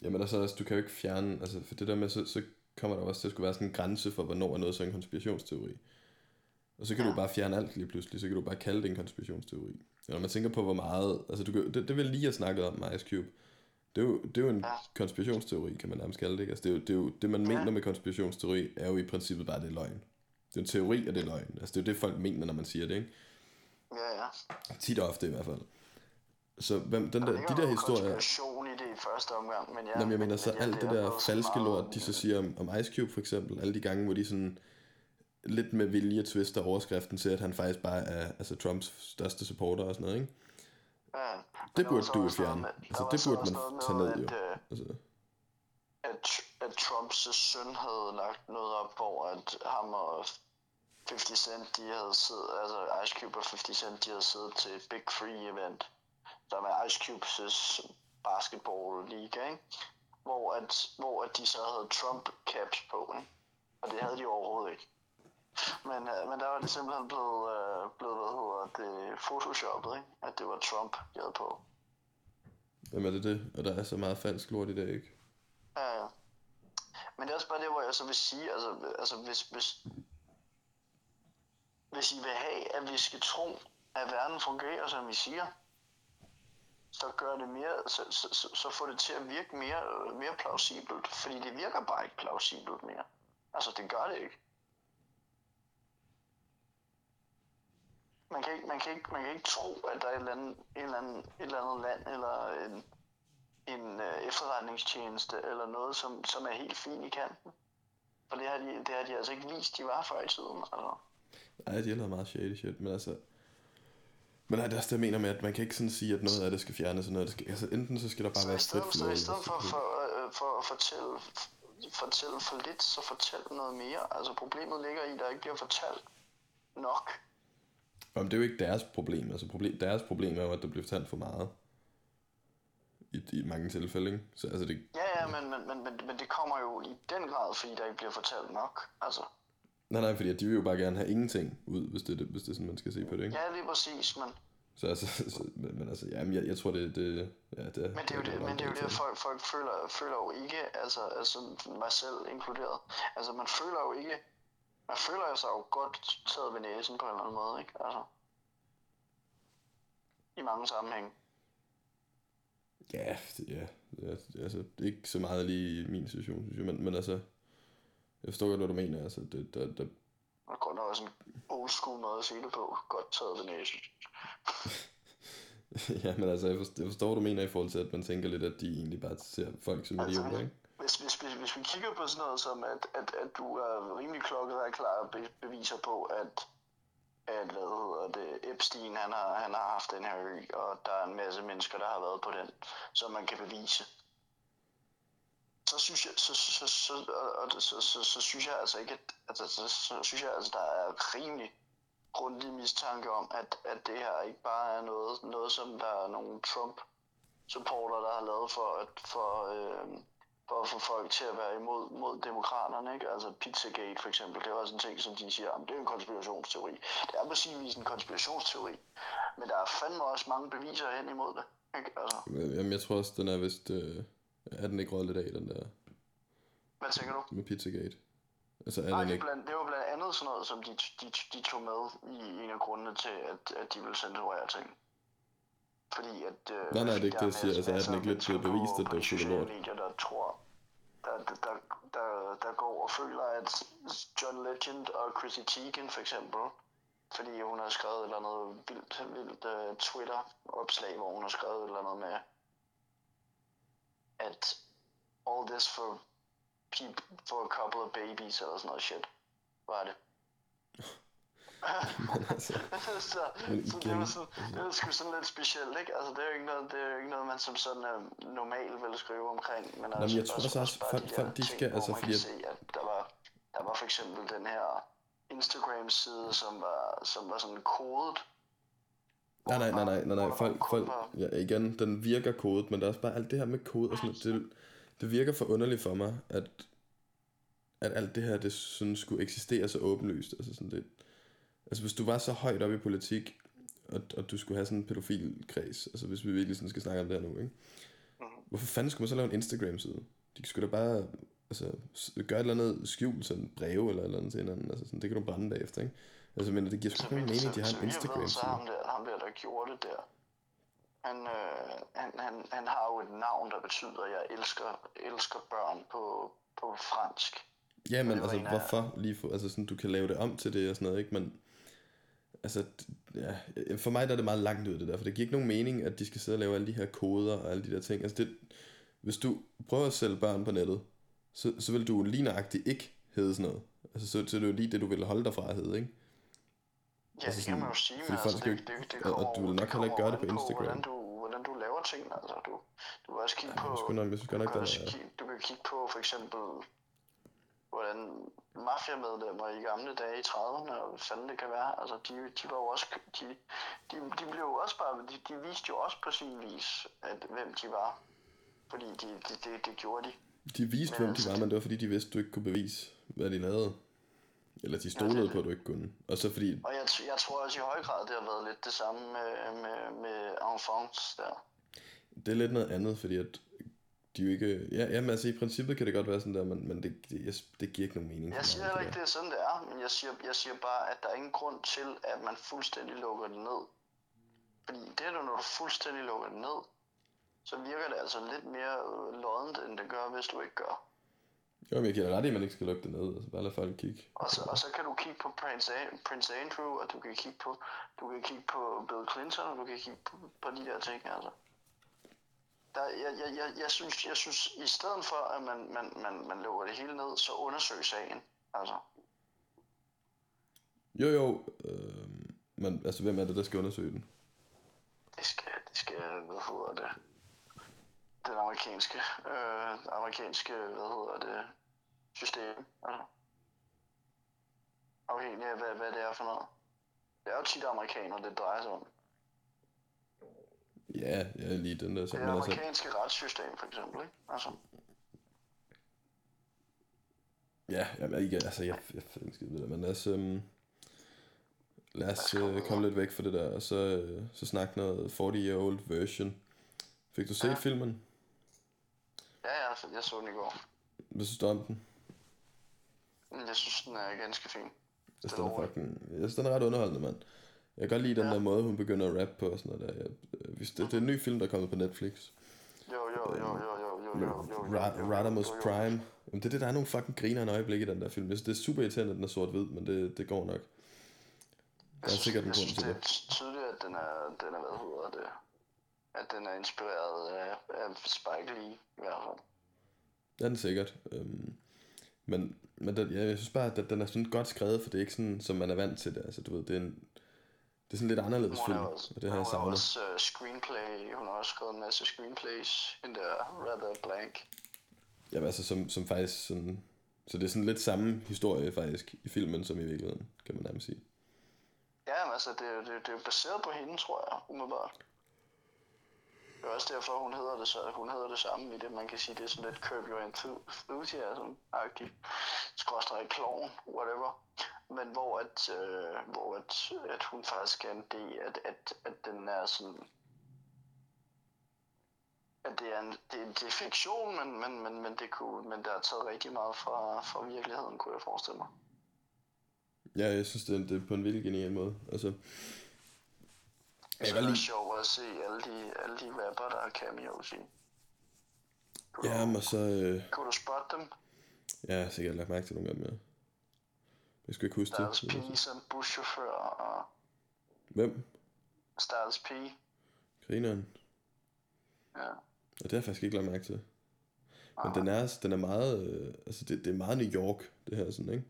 Jamen altså, altså, du kan jo ikke fjerne, altså for det der med, så, så kommer der også til at skulle være sådan en grænse for, hvornår er noget så en konspirationsteori. Og så kan ja. du bare fjerne alt lige pludselig, så kan du bare kalde det en konspirationsteori. Og når man tænker på, hvor meget, altså du kan, det, det vil lige have snakket om med Ice Cube. Det er, jo, det er jo en ja. konspirationsteori, kan man nærmest kalde det. Ikke? Altså, det, er jo, det, er jo, det, man ja. mener med konspirationsteori, er jo i princippet bare, det er løgn. Det er en teori, og det er løgn. Altså, det er jo det, folk mener, når man siger det, ikke? Ja, ja. Tit og ofte i hvert fald. Så hvem, den der, de der historier... i det i første omgang, men ja. Jamen, jeg mener, så alt det der falske lort, de så siger om, om Ice Cube for eksempel, alle de gange, hvor de sådan lidt med vilje twister overskriften til, at han faktisk bare er altså Trumps største supporter og sådan noget, ikke? Ja, det burde du fjerne. Altså, det burde man tage ned, jo. At, altså. at, at Trumps søn havde lagt noget op, hvor at ham og 50 Cent, de havde siddet, altså Ice Cube og 50 Cent, de havde siddet til et Big Free event, der er Ice Cubes basketball league, ikke? Hvor, at, hvor at de så havde Trump caps på, ikke? og det havde de overhovedet ikke. Men, uh, men der var det simpelthen blevet, uh, blevet hvad hedder det, photoshoppet, ikke? at det var Trump, de havde på. Jamen er det det? Og der er så meget falsk lort i dag, ikke? Ja, ja. Men det er også bare det, hvor jeg så vil sige, altså, altså hvis, hvis, hvis I vil have, at vi skal tro, at verden fungerer, som vi siger, så gør det mere, så, så, så, så får det til at virke mere, mere plausibelt, fordi det virker bare ikke plausibelt mere. Altså, det gør det ikke. Man kan ikke, man kan ikke, man kan ikke tro, at der er et eller andet, et eller andet, et eller andet land, eller en, en øh, efterretningstjeneste, eller noget, som, som er helt fint i kanten. For det har, de, det har de altså ikke vist, de var før i tiden. Altså. Nej, de har lavet meget shady shit, men altså, men nej, det er også det, jeg mener med, at man kan ikke sådan sige, at noget af det skal fjernes, og noget af det skal... Altså, enten så skal der bare så være frit flow. Så i stedet for, for, øh, for at fortælle, fortælle for lidt, så fortæl noget mere. Altså, problemet ligger i, at der ikke bliver fortalt nok. Jamen, det er jo ikke deres problem. Altså, problem, deres problem er jo, at der bliver fortalt for meget. I, i mange tilfælde, ikke? Så, altså, det, ja, ja, men, men, men, men, men det kommer jo i den grad, fordi der ikke bliver fortalt nok. Altså. Nej, nej, fordi de vil jo bare gerne have ingenting ud, hvis det, hvis det er sådan, man skal se på det, ikke? Ja, lige præcis, men... Så altså, (laughs) så, men, men altså, jamen, jeg, jeg tror, det, det, ja, det Men det er jo det, men det, er jo det folk, folk føler, føler jo ikke, altså, altså mig selv inkluderet, altså man føler jo ikke, man føler sig jo godt taget ved næsen på en eller anden måde, ikke? Altså, i mange sammenhænge. Ja, det, ja, det, altså, det er ikke så meget lige i min situation, synes jeg, men, men altså, jeg forstår godt, hvad du mener. Altså, det, der, der... Og nok også en old school måde at sige det på. Godt taget ved næsen. (laughs) ja, men altså, jeg forstår, jeg forstår, hvad du mener i forhold til, at man tænker lidt, at de egentlig bare ser folk som altså, idioter, ikke? Hvis, hvis, hvis, hvis vi kigger på sådan noget som, at, at, at du er rimelig klokket og klar beviser på, at, at hvad hedder det, Epstein han har, han har haft den her ø, og der er en masse mennesker, der har været på den, som man kan bevise så synes jeg, så, så, så, og så, så, så, synes jeg altså ikke, at, altså, så, så synes jeg altså, der er rimelig grundig mistanke om, at, at det her ikke bare er noget, noget som der er nogle Trump-supporter, der har lavet for at, for, øh, for at få folk til at være imod mod demokraterne. Ikke? Altså Pizzagate for eksempel, det er også en ting, som de siger, at det er en konspirationsteori. Det er på sin vis en konspirationsteori, men der er fandme også mange beviser hen imod det. Ikke? Altså. Jamen, jeg tror også, den er vist... Øh er den ikke røget lidt af, den der? Hvad tænker du? Med Pizzagate. Altså, er Nej, det, ikke... blandt, det var blandt andet sådan noget, som de, de, de tog med i en af grundene til, at, at de ville censurere ting. Fordi at... Øh, nej, nej, det er ikke det, jeg siger. Altså, er den ikke lidt til bevist, at det er super lort? medier, der tror, der, der, der, der går og føler, at John Legend og Chrissy Teigen for eksempel, for fordi hun har skrevet et eller andet vildt, vildt uh, Twitter-opslag, hvor hun har skrevet et eller andet med, at all this for, peop- for a couple of babies, eller sådan noget shit, var det. (laughs) altså, (laughs) så, så det, var sådan, det var sgu sådan lidt specielt, ikke? Altså, det er jo ikke noget, det er jo ikke noget man som sådan uh, normalt vil skrive omkring. Men, men altså, jeg tror også, også folk- de folk, de ting, skal- altså, man fordi kan se, at der var, der var for eksempel den her Instagram-side, som var, som var sådan kodet. Nej, nej, nej, nej, nej, nej, folk, folk, ja, igen, den virker kodet, men der er også bare alt det her med kode og sådan noget, det, det virker for underligt for mig, at, at alt det her, det sådan skulle eksistere så åbenlyst, altså sådan det, altså hvis du var så højt op i politik, og, og du skulle have sådan en pædofilkreds, altså hvis vi virkelig sådan skal snakke om det her nu, ikke? Mhm. Hvorfor fanden skulle man så lave en Instagram-side? De skulle da bare altså, gøre et eller andet skjult, sådan breve eller et eller andet til hinanden. Altså, sådan, det kan du brænde bagefter, ikke? Altså, men det giver sgu ikke nogen mening, at de har en ved, så ham der, ham der, der gjorde det der, han, øh, han, han, han har jo et navn, der betyder, at jeg elsker, elsker børn på, på fransk. Ja, men altså, af- hvorfor lige for, altså sådan, du kan lave det om til det og sådan noget, ikke? Men, altså, ja, for mig der er det meget langt ud det der, for det giver ikke nogen mening, at de skal sidde og lave alle de her koder og alle de der ting. Altså, det, hvis du prøver at sælge børn på nettet, så, så vil du lige nøjagtigt ikke hedde sådan noget. Altså, så, så er det jo lige det, du vil holde dig fra at hedde, ikke? Ja, Altså det kan man jo sige, men altså, det, det, det, og- og kommer, du vil nok det heller ikke kommer gøre det på Instagram. Hvordan du, hvordan du laver tingene, altså du, du kan også kigge på, Jeg synes, nok, jeg synes godt du nok, også er... kigge, du kan kigge på for eksempel, hvordan mafiamedlemmer i gamle dage i 30'erne, og hvad fanden det kan være, altså de, de var jo også, de, de, de blev jo også bare, de, de viste jo også på sin vis, at, hvem de var, fordi de, de, det, det gjorde de. De viste, Men hvem de altså, var, det- men det var fordi, de vidste, du ikke kunne bevise, hvad de lavede. Eller de stolede på, at du ikke kunne. Og så fordi, Og jeg, jeg tror også i høj grad, det har været lidt det samme med, med, med Enfance der. det er lidt noget andet, fordi at de jo ikke... Ja, jamen altså i princippet kan det godt være sådan der, men, men det, det, jeg, det giver ikke nogen mening. Jeg siger heller det ikke, det er sådan, det er, men jeg siger, jeg siger bare, at der er ingen grund til, at man fuldstændig lukker det ned. Fordi det er jo, når du fuldstændig lukker det ned, så virker det altså lidt mere øh, loddent, end det gør, hvis du ikke gør. Jo, men jeg giver ret i, at man ikke skal lukke det ned. Altså bare lad folk kigge. Og så, og så kan du kigge på Prince, A- Prince Andrew, og du kan kigge på, du kan kigge på Bill Clinton, og du kan kigge på, på de der ting, altså. Der, jeg, jeg, jeg, jeg, synes, jeg synes, i stedet for, at man, man, man, man lukker det hele ned, så undersøg sagen. Altså, Jo, jo. Øh, men altså, hvem er det, der skal undersøge den? det skal, det skal, hvad hedder det, den amerikanske, øh, amerikanske, hvad hedder det, system, altså. Afhængig af, hvad, hvad det er for noget. Det er jo tit amerikanere, det drejer sig om. Ja, ja, lige den der. Det Så, er men altså, amerikanske retssystem, for eksempel, ikke? Altså, ja, jamen, ikke, altså, jeg, jeg ikke skide det, men lad os, øhm, lad os øh, komme lidt væk fra det der, og så, øh, så snakke noget 40-year-old version. Fik du set Ja. filmen? Ja, ja, så jeg så den i går. Hvad synes du om den? Jeg synes, den er ganske fin. Jeg synes, den er, fucking, jeg synes, den er ret underholdende, mand. Jeg kan godt lide den ja. der måde, hun begynder at rappe på og sådan noget der. Jeg, hvis det, det er en ny film, der er kommet på Netflix. Jo, jo, jo, jo, jo, jo, jo, jo, Radamus Prime. Jamen, det er det, der er nogle fucking griner en øjeblik i den der film. Jeg synes, det er super irriterende, at den er sort-hvid, men det, det går nok. Der er sikkert en til det. Jeg synes, det er tydeligt, at den er, den er, hvad hedder det, at den er inspireret af, af Spike Lee, i hvert fald. Det er den sikkert. Øhm, men men den, ja, jeg synes bare, at den er sådan godt skrevet, for det er ikke sådan, som man er vant til det. Altså, du ved, det er, en, det er sådan lidt anderledes Hun film, er også, og det har jeg hun er savnet. også uh, screenplay, hun har også skrevet en masse screenplays, in der Rather Blank. Jamen altså, som, som faktisk sådan... Så det er sådan lidt samme historie faktisk i filmen, som i virkeligheden, kan man nærmest sige. Ja, men altså, det, er det, det er baseret på hende, tror jeg, umiddelbart. Det er også derfor, hun hedder det, så hun hedder det samme i det, man kan sige, det er sådan lidt Curb Your Enthusiasm-agtigt. Skråstrej kloven, whatever. Men hvor at, øh, hvor at, at hun faktisk er en del, at, at, at den er sådan, at det er, en, det, det er fiktion, men, men, men, men, det kunne, men der er taget rigtig meget fra, fra virkeligheden, kunne jeg forestille mig. Ja, jeg synes, det er, det er på en virkelig genial måde. Altså, jeg Så kan det er sjovt at se alle de, alle de rapper, der har cameos i. Kunne, Ja, men så... Øh, kunne du spotte dem? ja, jeg har sikkert lagt mærke til nogle af dem, ja. Jeg skal ikke huske Styles det. P som buschauffør og Hvem? Styles P. Grineren? Ja. Og det har jeg faktisk ikke lagt mærke til. Men den er, den er meget, øh, altså det, det er meget New York, det her sådan, ikke?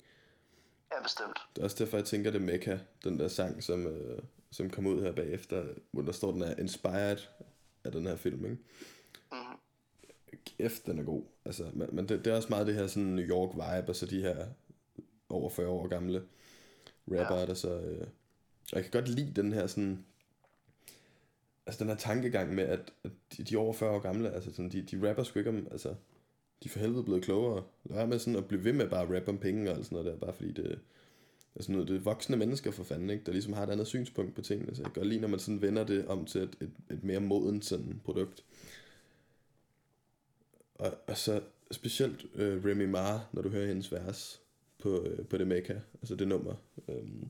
Ja, bestemt. Det er også derfor, jeg tænker, det er Mecca, den der sang, som, øh, som kom ud her bagefter, hvor der står, den er inspired af den her film, ikke? Mhm. Kæft, den er god. Altså, men, men det, det, er også meget det her sådan New York vibe, og så de her over 40 år gamle rapper, ja. der så... Øh, og jeg kan godt lide den her sådan... Altså den her tankegang med, at, at de, de er over 40 år gamle, altså sådan, de, de rapper sgu ikke om, altså, de er for helvede blevet klogere. Lad være med sådan at blive ved med bare at rappe om penge og sådan noget der, bare fordi det, altså noget, det er voksne mennesker for fanden, ikke? der ligesom har et andet synspunkt på tingene. Så jeg kan godt lide, når man sådan vender det om til et, et, et mere modent sådan produkt. Og, og så specielt øh, Remy Ma, når du hører hendes vers på, øh, på det Mecca, altså det nummer. Øhm,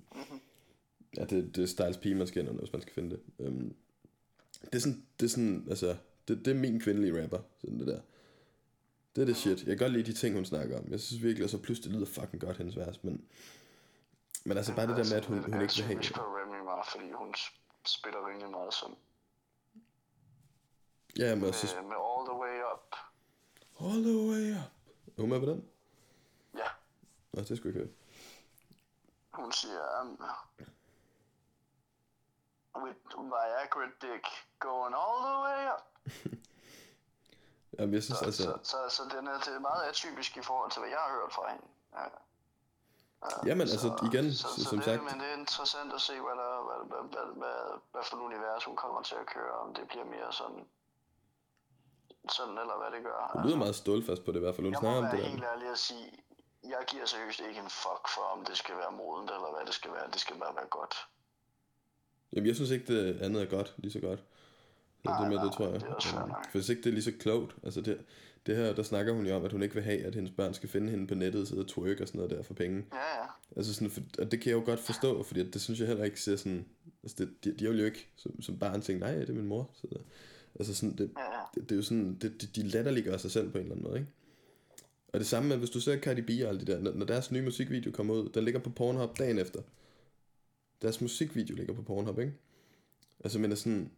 ja, det, det er Styles P, man skal ind hvis man skal finde det. Øhm, det er sådan, det er sådan, altså, det, det er min kvindelige rapper, sådan det der. Det er det shit. Jeg kan godt lide de ting, hun snakker om. Jeg synes virkelig, at så pludselig lyder fucking godt, hendes vers, men... Men altså bare det der med, at hun, hun ikke vil have... Jeg på Remy Ma, fordi hun spiller rimelig meget som Ja, men så... med, med All The Way Up. All the way up. Er hun med på den? Ja, Nå, det skulle jeg ikke hun siger, um, with Viagra dick going all the way up. (laughs) Jamen, jeg synes Så, altså... så, så, så den er det er meget atypisk i forhold til, hvad jeg har hørt fra hende. Ja. Ja, Jamen, altså, igen, så, så- så som det, sagt- Men det er interessant at se, hvad, der, hvad, hvad, hvad, hvad, hvad for et univers hun kommer til at køre, om det bliver mere sådan, sådan eller hvad det gør. Hun lyder meget stålfast på det i hvert fald. Hun Jeg snakker må om det være der. helt ærlig at sige, jeg giver seriøst ikke en fuck for, om det skal være modent, eller hvad det skal være. Det skal bare være godt. Jamen, jeg synes ikke, det andet er godt, lige så godt. Det, Nej, det med, nej, det tror jeg. det er også Øhm, hvis ikke det er lige så klogt, altså det, det her, der snakker hun jo om, at hun ikke vil have, at hendes børn skal finde hende på nettet, sidde og twerk og sådan noget der for penge. Ja, ja. Altså sådan, for, og det kan jeg jo godt forstå, fordi det synes jeg heller ikke ser sådan, altså det, de, de vil jo ikke som, som barn tænke, nej, det er min mor. Så, altså sådan, det, ja, ja. det, det er jo sådan, det, de, de latterliggør sig selv på en eller anden måde, ikke? Og det samme med, hvis du ser Cardi B og alt det der, når, når deres nye musikvideo kommer ud, den ligger på Pornhub dagen efter. Deres musikvideo ligger på Pornhub, ikke? Altså, men er sådan,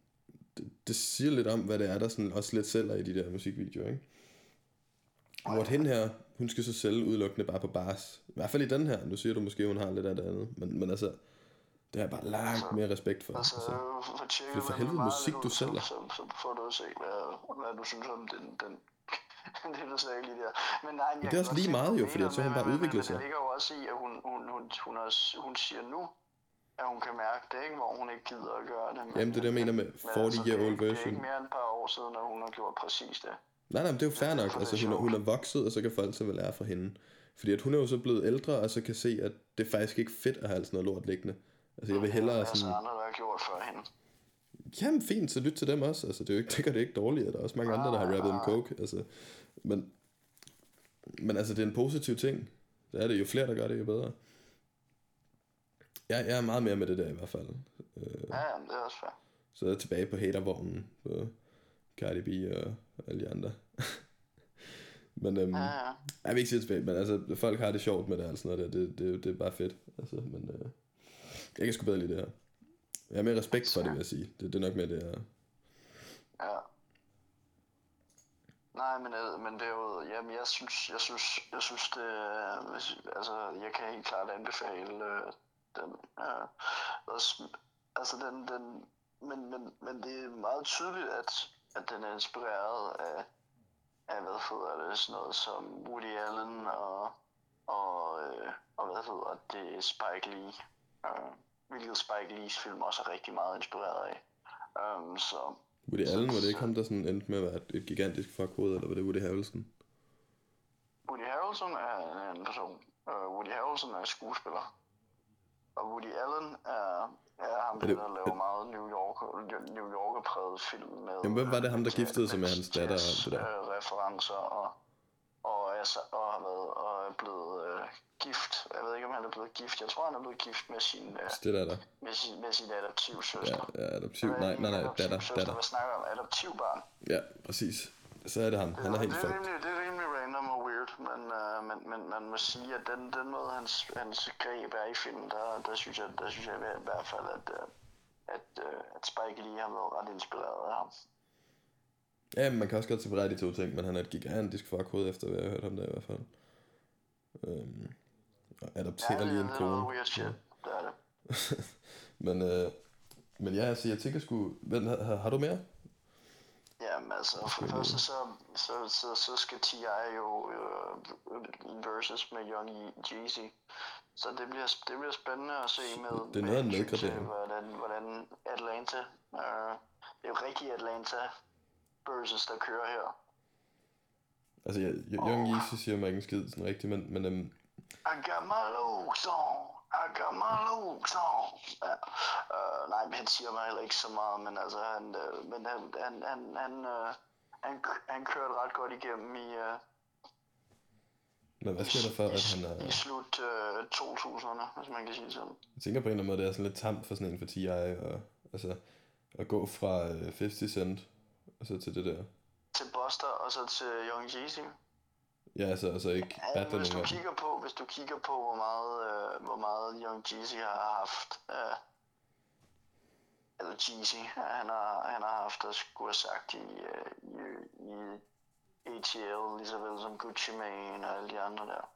det, det siger lidt om, hvad det er, der sådan også lidt sælger i de der musikvideoer, ikke? Hvor hende her, hun skal så sælge udelukkende bare på bars. I hvert fald i den her. Nu siger du måske, at hun har lidt af det andet. Men, men altså, det har jeg bare langt mere respekt for. Altså, Altså, for, for tjekke, det er for helvede musik, du sælger. Så, så, så får du at se, hvad, hvad du synes om den, den (laughs) det du sagde lige der. Men nej, jeg det er også lige meget jo, fordi så har hun men- bare men- udviklet men sig. Det ligger jo også i, at hun, hun, hun, hun, også, hun siger nu, at hun kan mærke det, ikke? hvor hun ikke gider at gøre det. Men, Jamen, det er det, jeg mener med men 40 altså, year det, er old ikke- Det er version. ikke mere end et par år siden, at hun har gjort præcis det. Nej, nej, men det er jo fair nok. Altså, hun er, hun er vokset, og så kan folk så vel lære fra hende. Fordi at hun er jo så blevet ældre, og så kan se, at det er faktisk ikke fedt at have alt sådan noget lort liggende. Altså, jeg vil hellere Altså sådan... andre, der har gjort før hende. Jamen fint, så lyt til dem også. Altså, det, er jo ikke, det gør det ikke dårligt. Der er også mange andre, der har rappet om coke. Altså, men, men altså, det er en positiv ting. Det er det. Jo flere, der gør det, jo bedre. Jeg, jeg er meget mere med det der i hvert fald. Øh, Ja, jamen, det er også fair. så er jeg tilbage på hatervognen på Cardi B og alle de andre. (laughs) men øhm, ja. jeg vil ikke sige tilbage, men altså, folk har det sjovt med det og sådan noget der. Det, det, det er bare fedt. Altså, men øh, jeg kan sgu bedre lide det her. Jeg har mere respekt for det, vil jeg sige. Det, det er nok mere det, jeg... Ja. Nej, men, øh, men det er jo, jamen jeg synes, jeg synes, jeg synes det, øh, altså jeg kan helt klart anbefale øh, den, øh, også, altså den, den, men, men, men det er meget tydeligt, at, at den er inspireret af, af hvad hedder det, sådan noget som Woody Allen og, og, øh, og hvad hedder det, Spike Lee, øh, hvilket Spike Lees film også er rigtig meget inspireret af. Um, så Woody Allen, var det ikke ham, der sådan endte med at være et, gigantisk fuckhoved, eller var det Woody Harrelson? Woody Harrelson er en anden person. Uh, Woody Harrelson er skuespiller. Og Woody Allen er, er ham, det- der laver meget New York, New Yorker præget film med... Jamen, hvem var det ham, der øh, giftede sig med hans datter og det der? øh, referencer og, og, er, så- og, har været, og er blevet øh, gift. Jeg ved ikke, om han er blevet gift. Jeg tror, han er blevet gift med sin, øh, det der der. med sin, med sin adoptivsøster. Ja, ja, adoptiv. Nej, ikke nej, nej, datter, adoptivsøster, datter. Hvad snakker om? Adoptivbarn. Ja, præcis. Så er det ham. Han er helt det, er fucked. det er rimelig random og weird. men, uh, men, men man må sige, at den, den måde, hans, hans greb er i filmen, der, der, synes jeg, der synes jeg i hvert fald, at, uh, at, uh, at Spike Lee har været ret inspireret af ham. Ja, men man kan også godt separere de to ting, men han er et gigantisk fuckhoved efter, hvad jeg har hørt om det i hvert fald. Øhm, og adopterer Ja, lige en er kone. weird shit. Det er det. (laughs) men, øh, men ja, altså, jeg tænker sgu... Har, har du mere? Jamen altså, for det første så, så, så, så skal T.I. jo øh, versus med Young Jeezy. Så det bliver, det bliver spændende at se med, Det er noget med hensyn til, hvordan, hvordan Atlanta, øh, det er jo rigtig Atlanta versus, der kører her. Altså, jeg, Young Yeezy siger mig ikke en skid sådan rigtigt, men, men øhm, I got my looks on, I got my looks on. Ja. Øh, nej, men han siger mig heller ikke så meget, men altså, han, øh, men han, han, han, han, øh, han, han kørte ret godt igennem i, øh, men hvad sker der for, at han i er... slut øh, 2000'erne, hvis man kan sige sådan. Jeg tænker på en eller anden måde, det er sådan lidt tamt for sådan en for T.I. Og, altså, at gå fra øh, 50 Cent og så til det der. Til Buster og så til Young Jeezy. Ja, altså, altså ikke Ja, battle hvis du dem. kigger på, hvis du kigger på, hvor meget, øh, hvor meget Young Jeezy har haft, øh, eller Jeezy, han har, han har haft at skulle have sagt i, øh, i, i ATL, lige så vel som Gucci Mane og alle de andre der.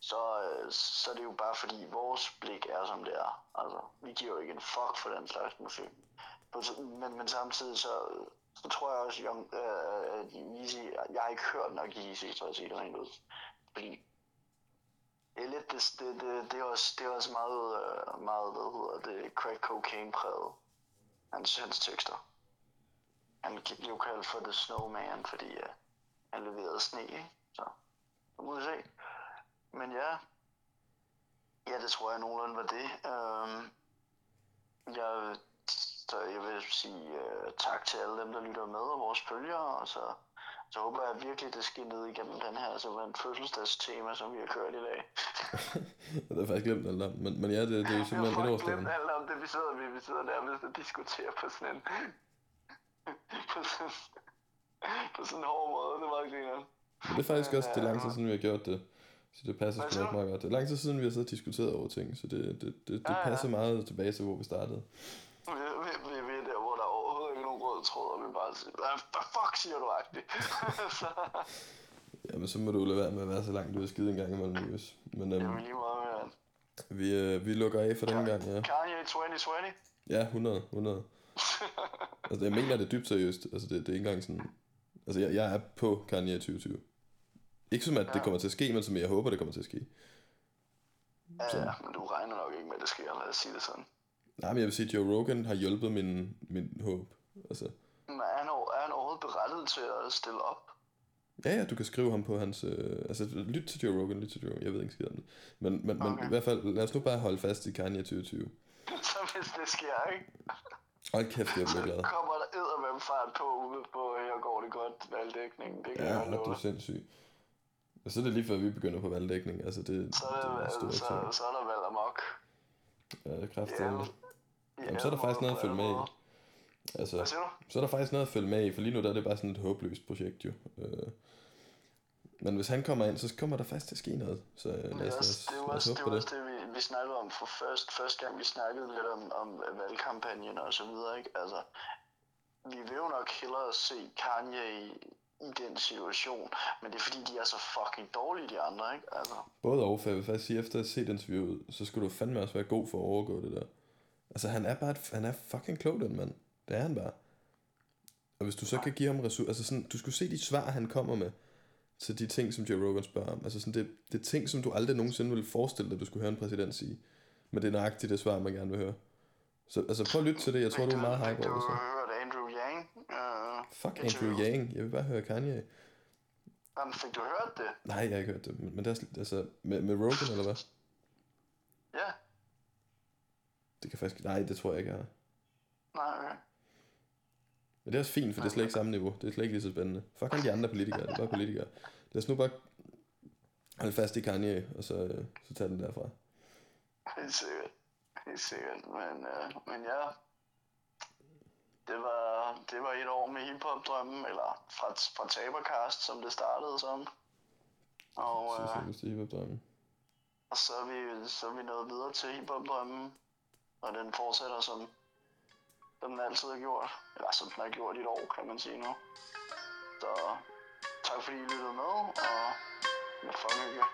Så, øh, så er det jo bare fordi vores blik er som det er. Altså, vi giver jo ikke en fuck for den slags musik. Men, men samtidig så, så tror jeg også, Young, øh, øh at Yeezy, jeg har ikke hørt nok Yeezy, så at sige det rent ud. Fordi det er lidt, det, det, det, det, er, også, det er også meget, øh, meget, hvad hedder det, crack cocaine præget, hans, hans tekster. Han blev kaldt for The Snowman, fordi øh, han leverede sne, ikke? Så, så må vi se. Men ja, ja, det tror jeg nogenlunde var det. Øhm, jeg, så jeg vil sige uh, tak til alle dem, der lytter med og vores følgere, og så, så håber jeg virkelig, det skal ned igennem den her så en fødselsdagstema, som vi har kørt i dag. (laughs) Jeg har faktisk glemt alt om, men, men ja, det, det er jo Jeg simpelthen har et årsdagen. glemt alt om det, vi sidder, vi, vi sidder nærmest og diskuterer på sådan en, (laughs) på sådan, på sådan en hård måde, det meget grineren. Men det er faktisk også, det er lang tid siden, vi har gjort det. Så det passer sgu nok meget godt. Det er lang tid siden, vi har siddet og diskuteret over ting, så det, det, det, det Ja, ja. passer meget tilbage til, hvor vi startede. Vi, vi, vi, er der, hvor der er overhovedet ikke nogen rød tråd, og vi bare siger, hvad fuck siger du agtigt? (laughs) så, Jamen, så må du lade være med at være så langt ude af skide en gang imellem, Lius. Men øhm, jamen lige meget med vi, øh, vi lukker af for den gang, ja. Kanye 2020. Ja, 100, 100. (laughs) Altså, jeg mener det dybt seriøst. Altså, det, det er ikke engang sådan... Altså, jeg, jeg er på Kanye 2020. Ikke som at det Ja. kommer til at ske, men som jeg håber, det kommer til at ske. Ja, ja, men du regner nok ikke med, at det sker, lad os sige det sådan. Nej, men jeg vil sige, at Joe Rogan har hjulpet min, min håb. Altså, Men er han, er han overhovedet berettet til at stille op? ja, ja, du kan skrive ham på hans... Øh, altså, lyt til Joe Rogan, lyt til Joe Rogan. Jeg ved ikke skid om det. Men, men, men Okay. i hvert fald, lad os nu bare holde fast i Kanye 2020. (laughs) så hvis det sker, ikke? Hold kæft, jeg bliver glad. kommer der eddermem fart på ude på, her går det godt, valgdækning. Det kan Ja, jeg du love er dig. sindssyg. Og så er det lige før, vi begynder på valgdækning. Altså, det, Så er, det det, stor så, ting. så er der valg amok. Ja, det er kraftigt. ja, Jamen, så er der faktisk noget at følge med i. Hvad Altså, siger du? så er der faktisk noget at følge med i, for lige nu der er det bare sådan et håbløst projekt jo. Øh, men hvis han kommer ind, så kommer der faktisk til at ske noget. Så øh, Det lad er os, lad os, det, os også, det, var også det vi, vi snakkede om for først, første gang, vi snakkede lidt om, om valgkampagnen og så videre. Ikke? Altså, vi vil jo nok hellere se Kanye i, i den situation, men det er fordi, de er så fucking dårlige, de andre, ikke? Altså, Både og, for jeg vil faktisk sige, efter at have set interviewet, så skulle du fandme også være god for at overgå det der. Altså, han er bare, et, han er fucking klog, den mand. Det er han bare. Og hvis du så kan give ham ressourcer, altså sådan, du skulle se de svar, han kommer med, til de ting, som Joe Rogan spørger om. Altså sådan, det, det er ting, som du aldrig nogensinde ville forestille dig, du skulle høre en præsident sige. Men det er nøjagtigt det svar, man gerne vil høre. Så altså, prøv at lytte til det. Jeg tror, du er meget hype over det. Så. Andrew Yang? Uh, Fuck Andrew Yang. Jeg vil bare høre Kanye. Jamen, fik du hørt det? Nej, jeg har ikke hørt det. Men, men det er, altså, med, med Rogan, eller hvad? Ja. Det kan faktisk... Nej, det tror jeg ikke, jeg har. Nej, okay. Men det er også fint, for det er slet ikke samme niveau. Det er slet ikke lige så spændende. Fuck alle de andre politikere. Det er bare politikere. Lad os nu bare holde fast i Kanye, og så, øh, så tage den derfra. Helt sikkert. Helt sikkert. Men, øh, men ja, det var, det var et år med hiphop-drømmen, eller fra, fra Tabercast, som det startede som. Og, Så øh, så er hiphop-drømmen. og så, er vi, så er vi nået videre til hiphop-drømmen, og den fortsætter som, som den altid har gjort. Eller som den har gjort i et år, kan man sige nu. Så tak fordi I lyttede med, og med fucking hygge.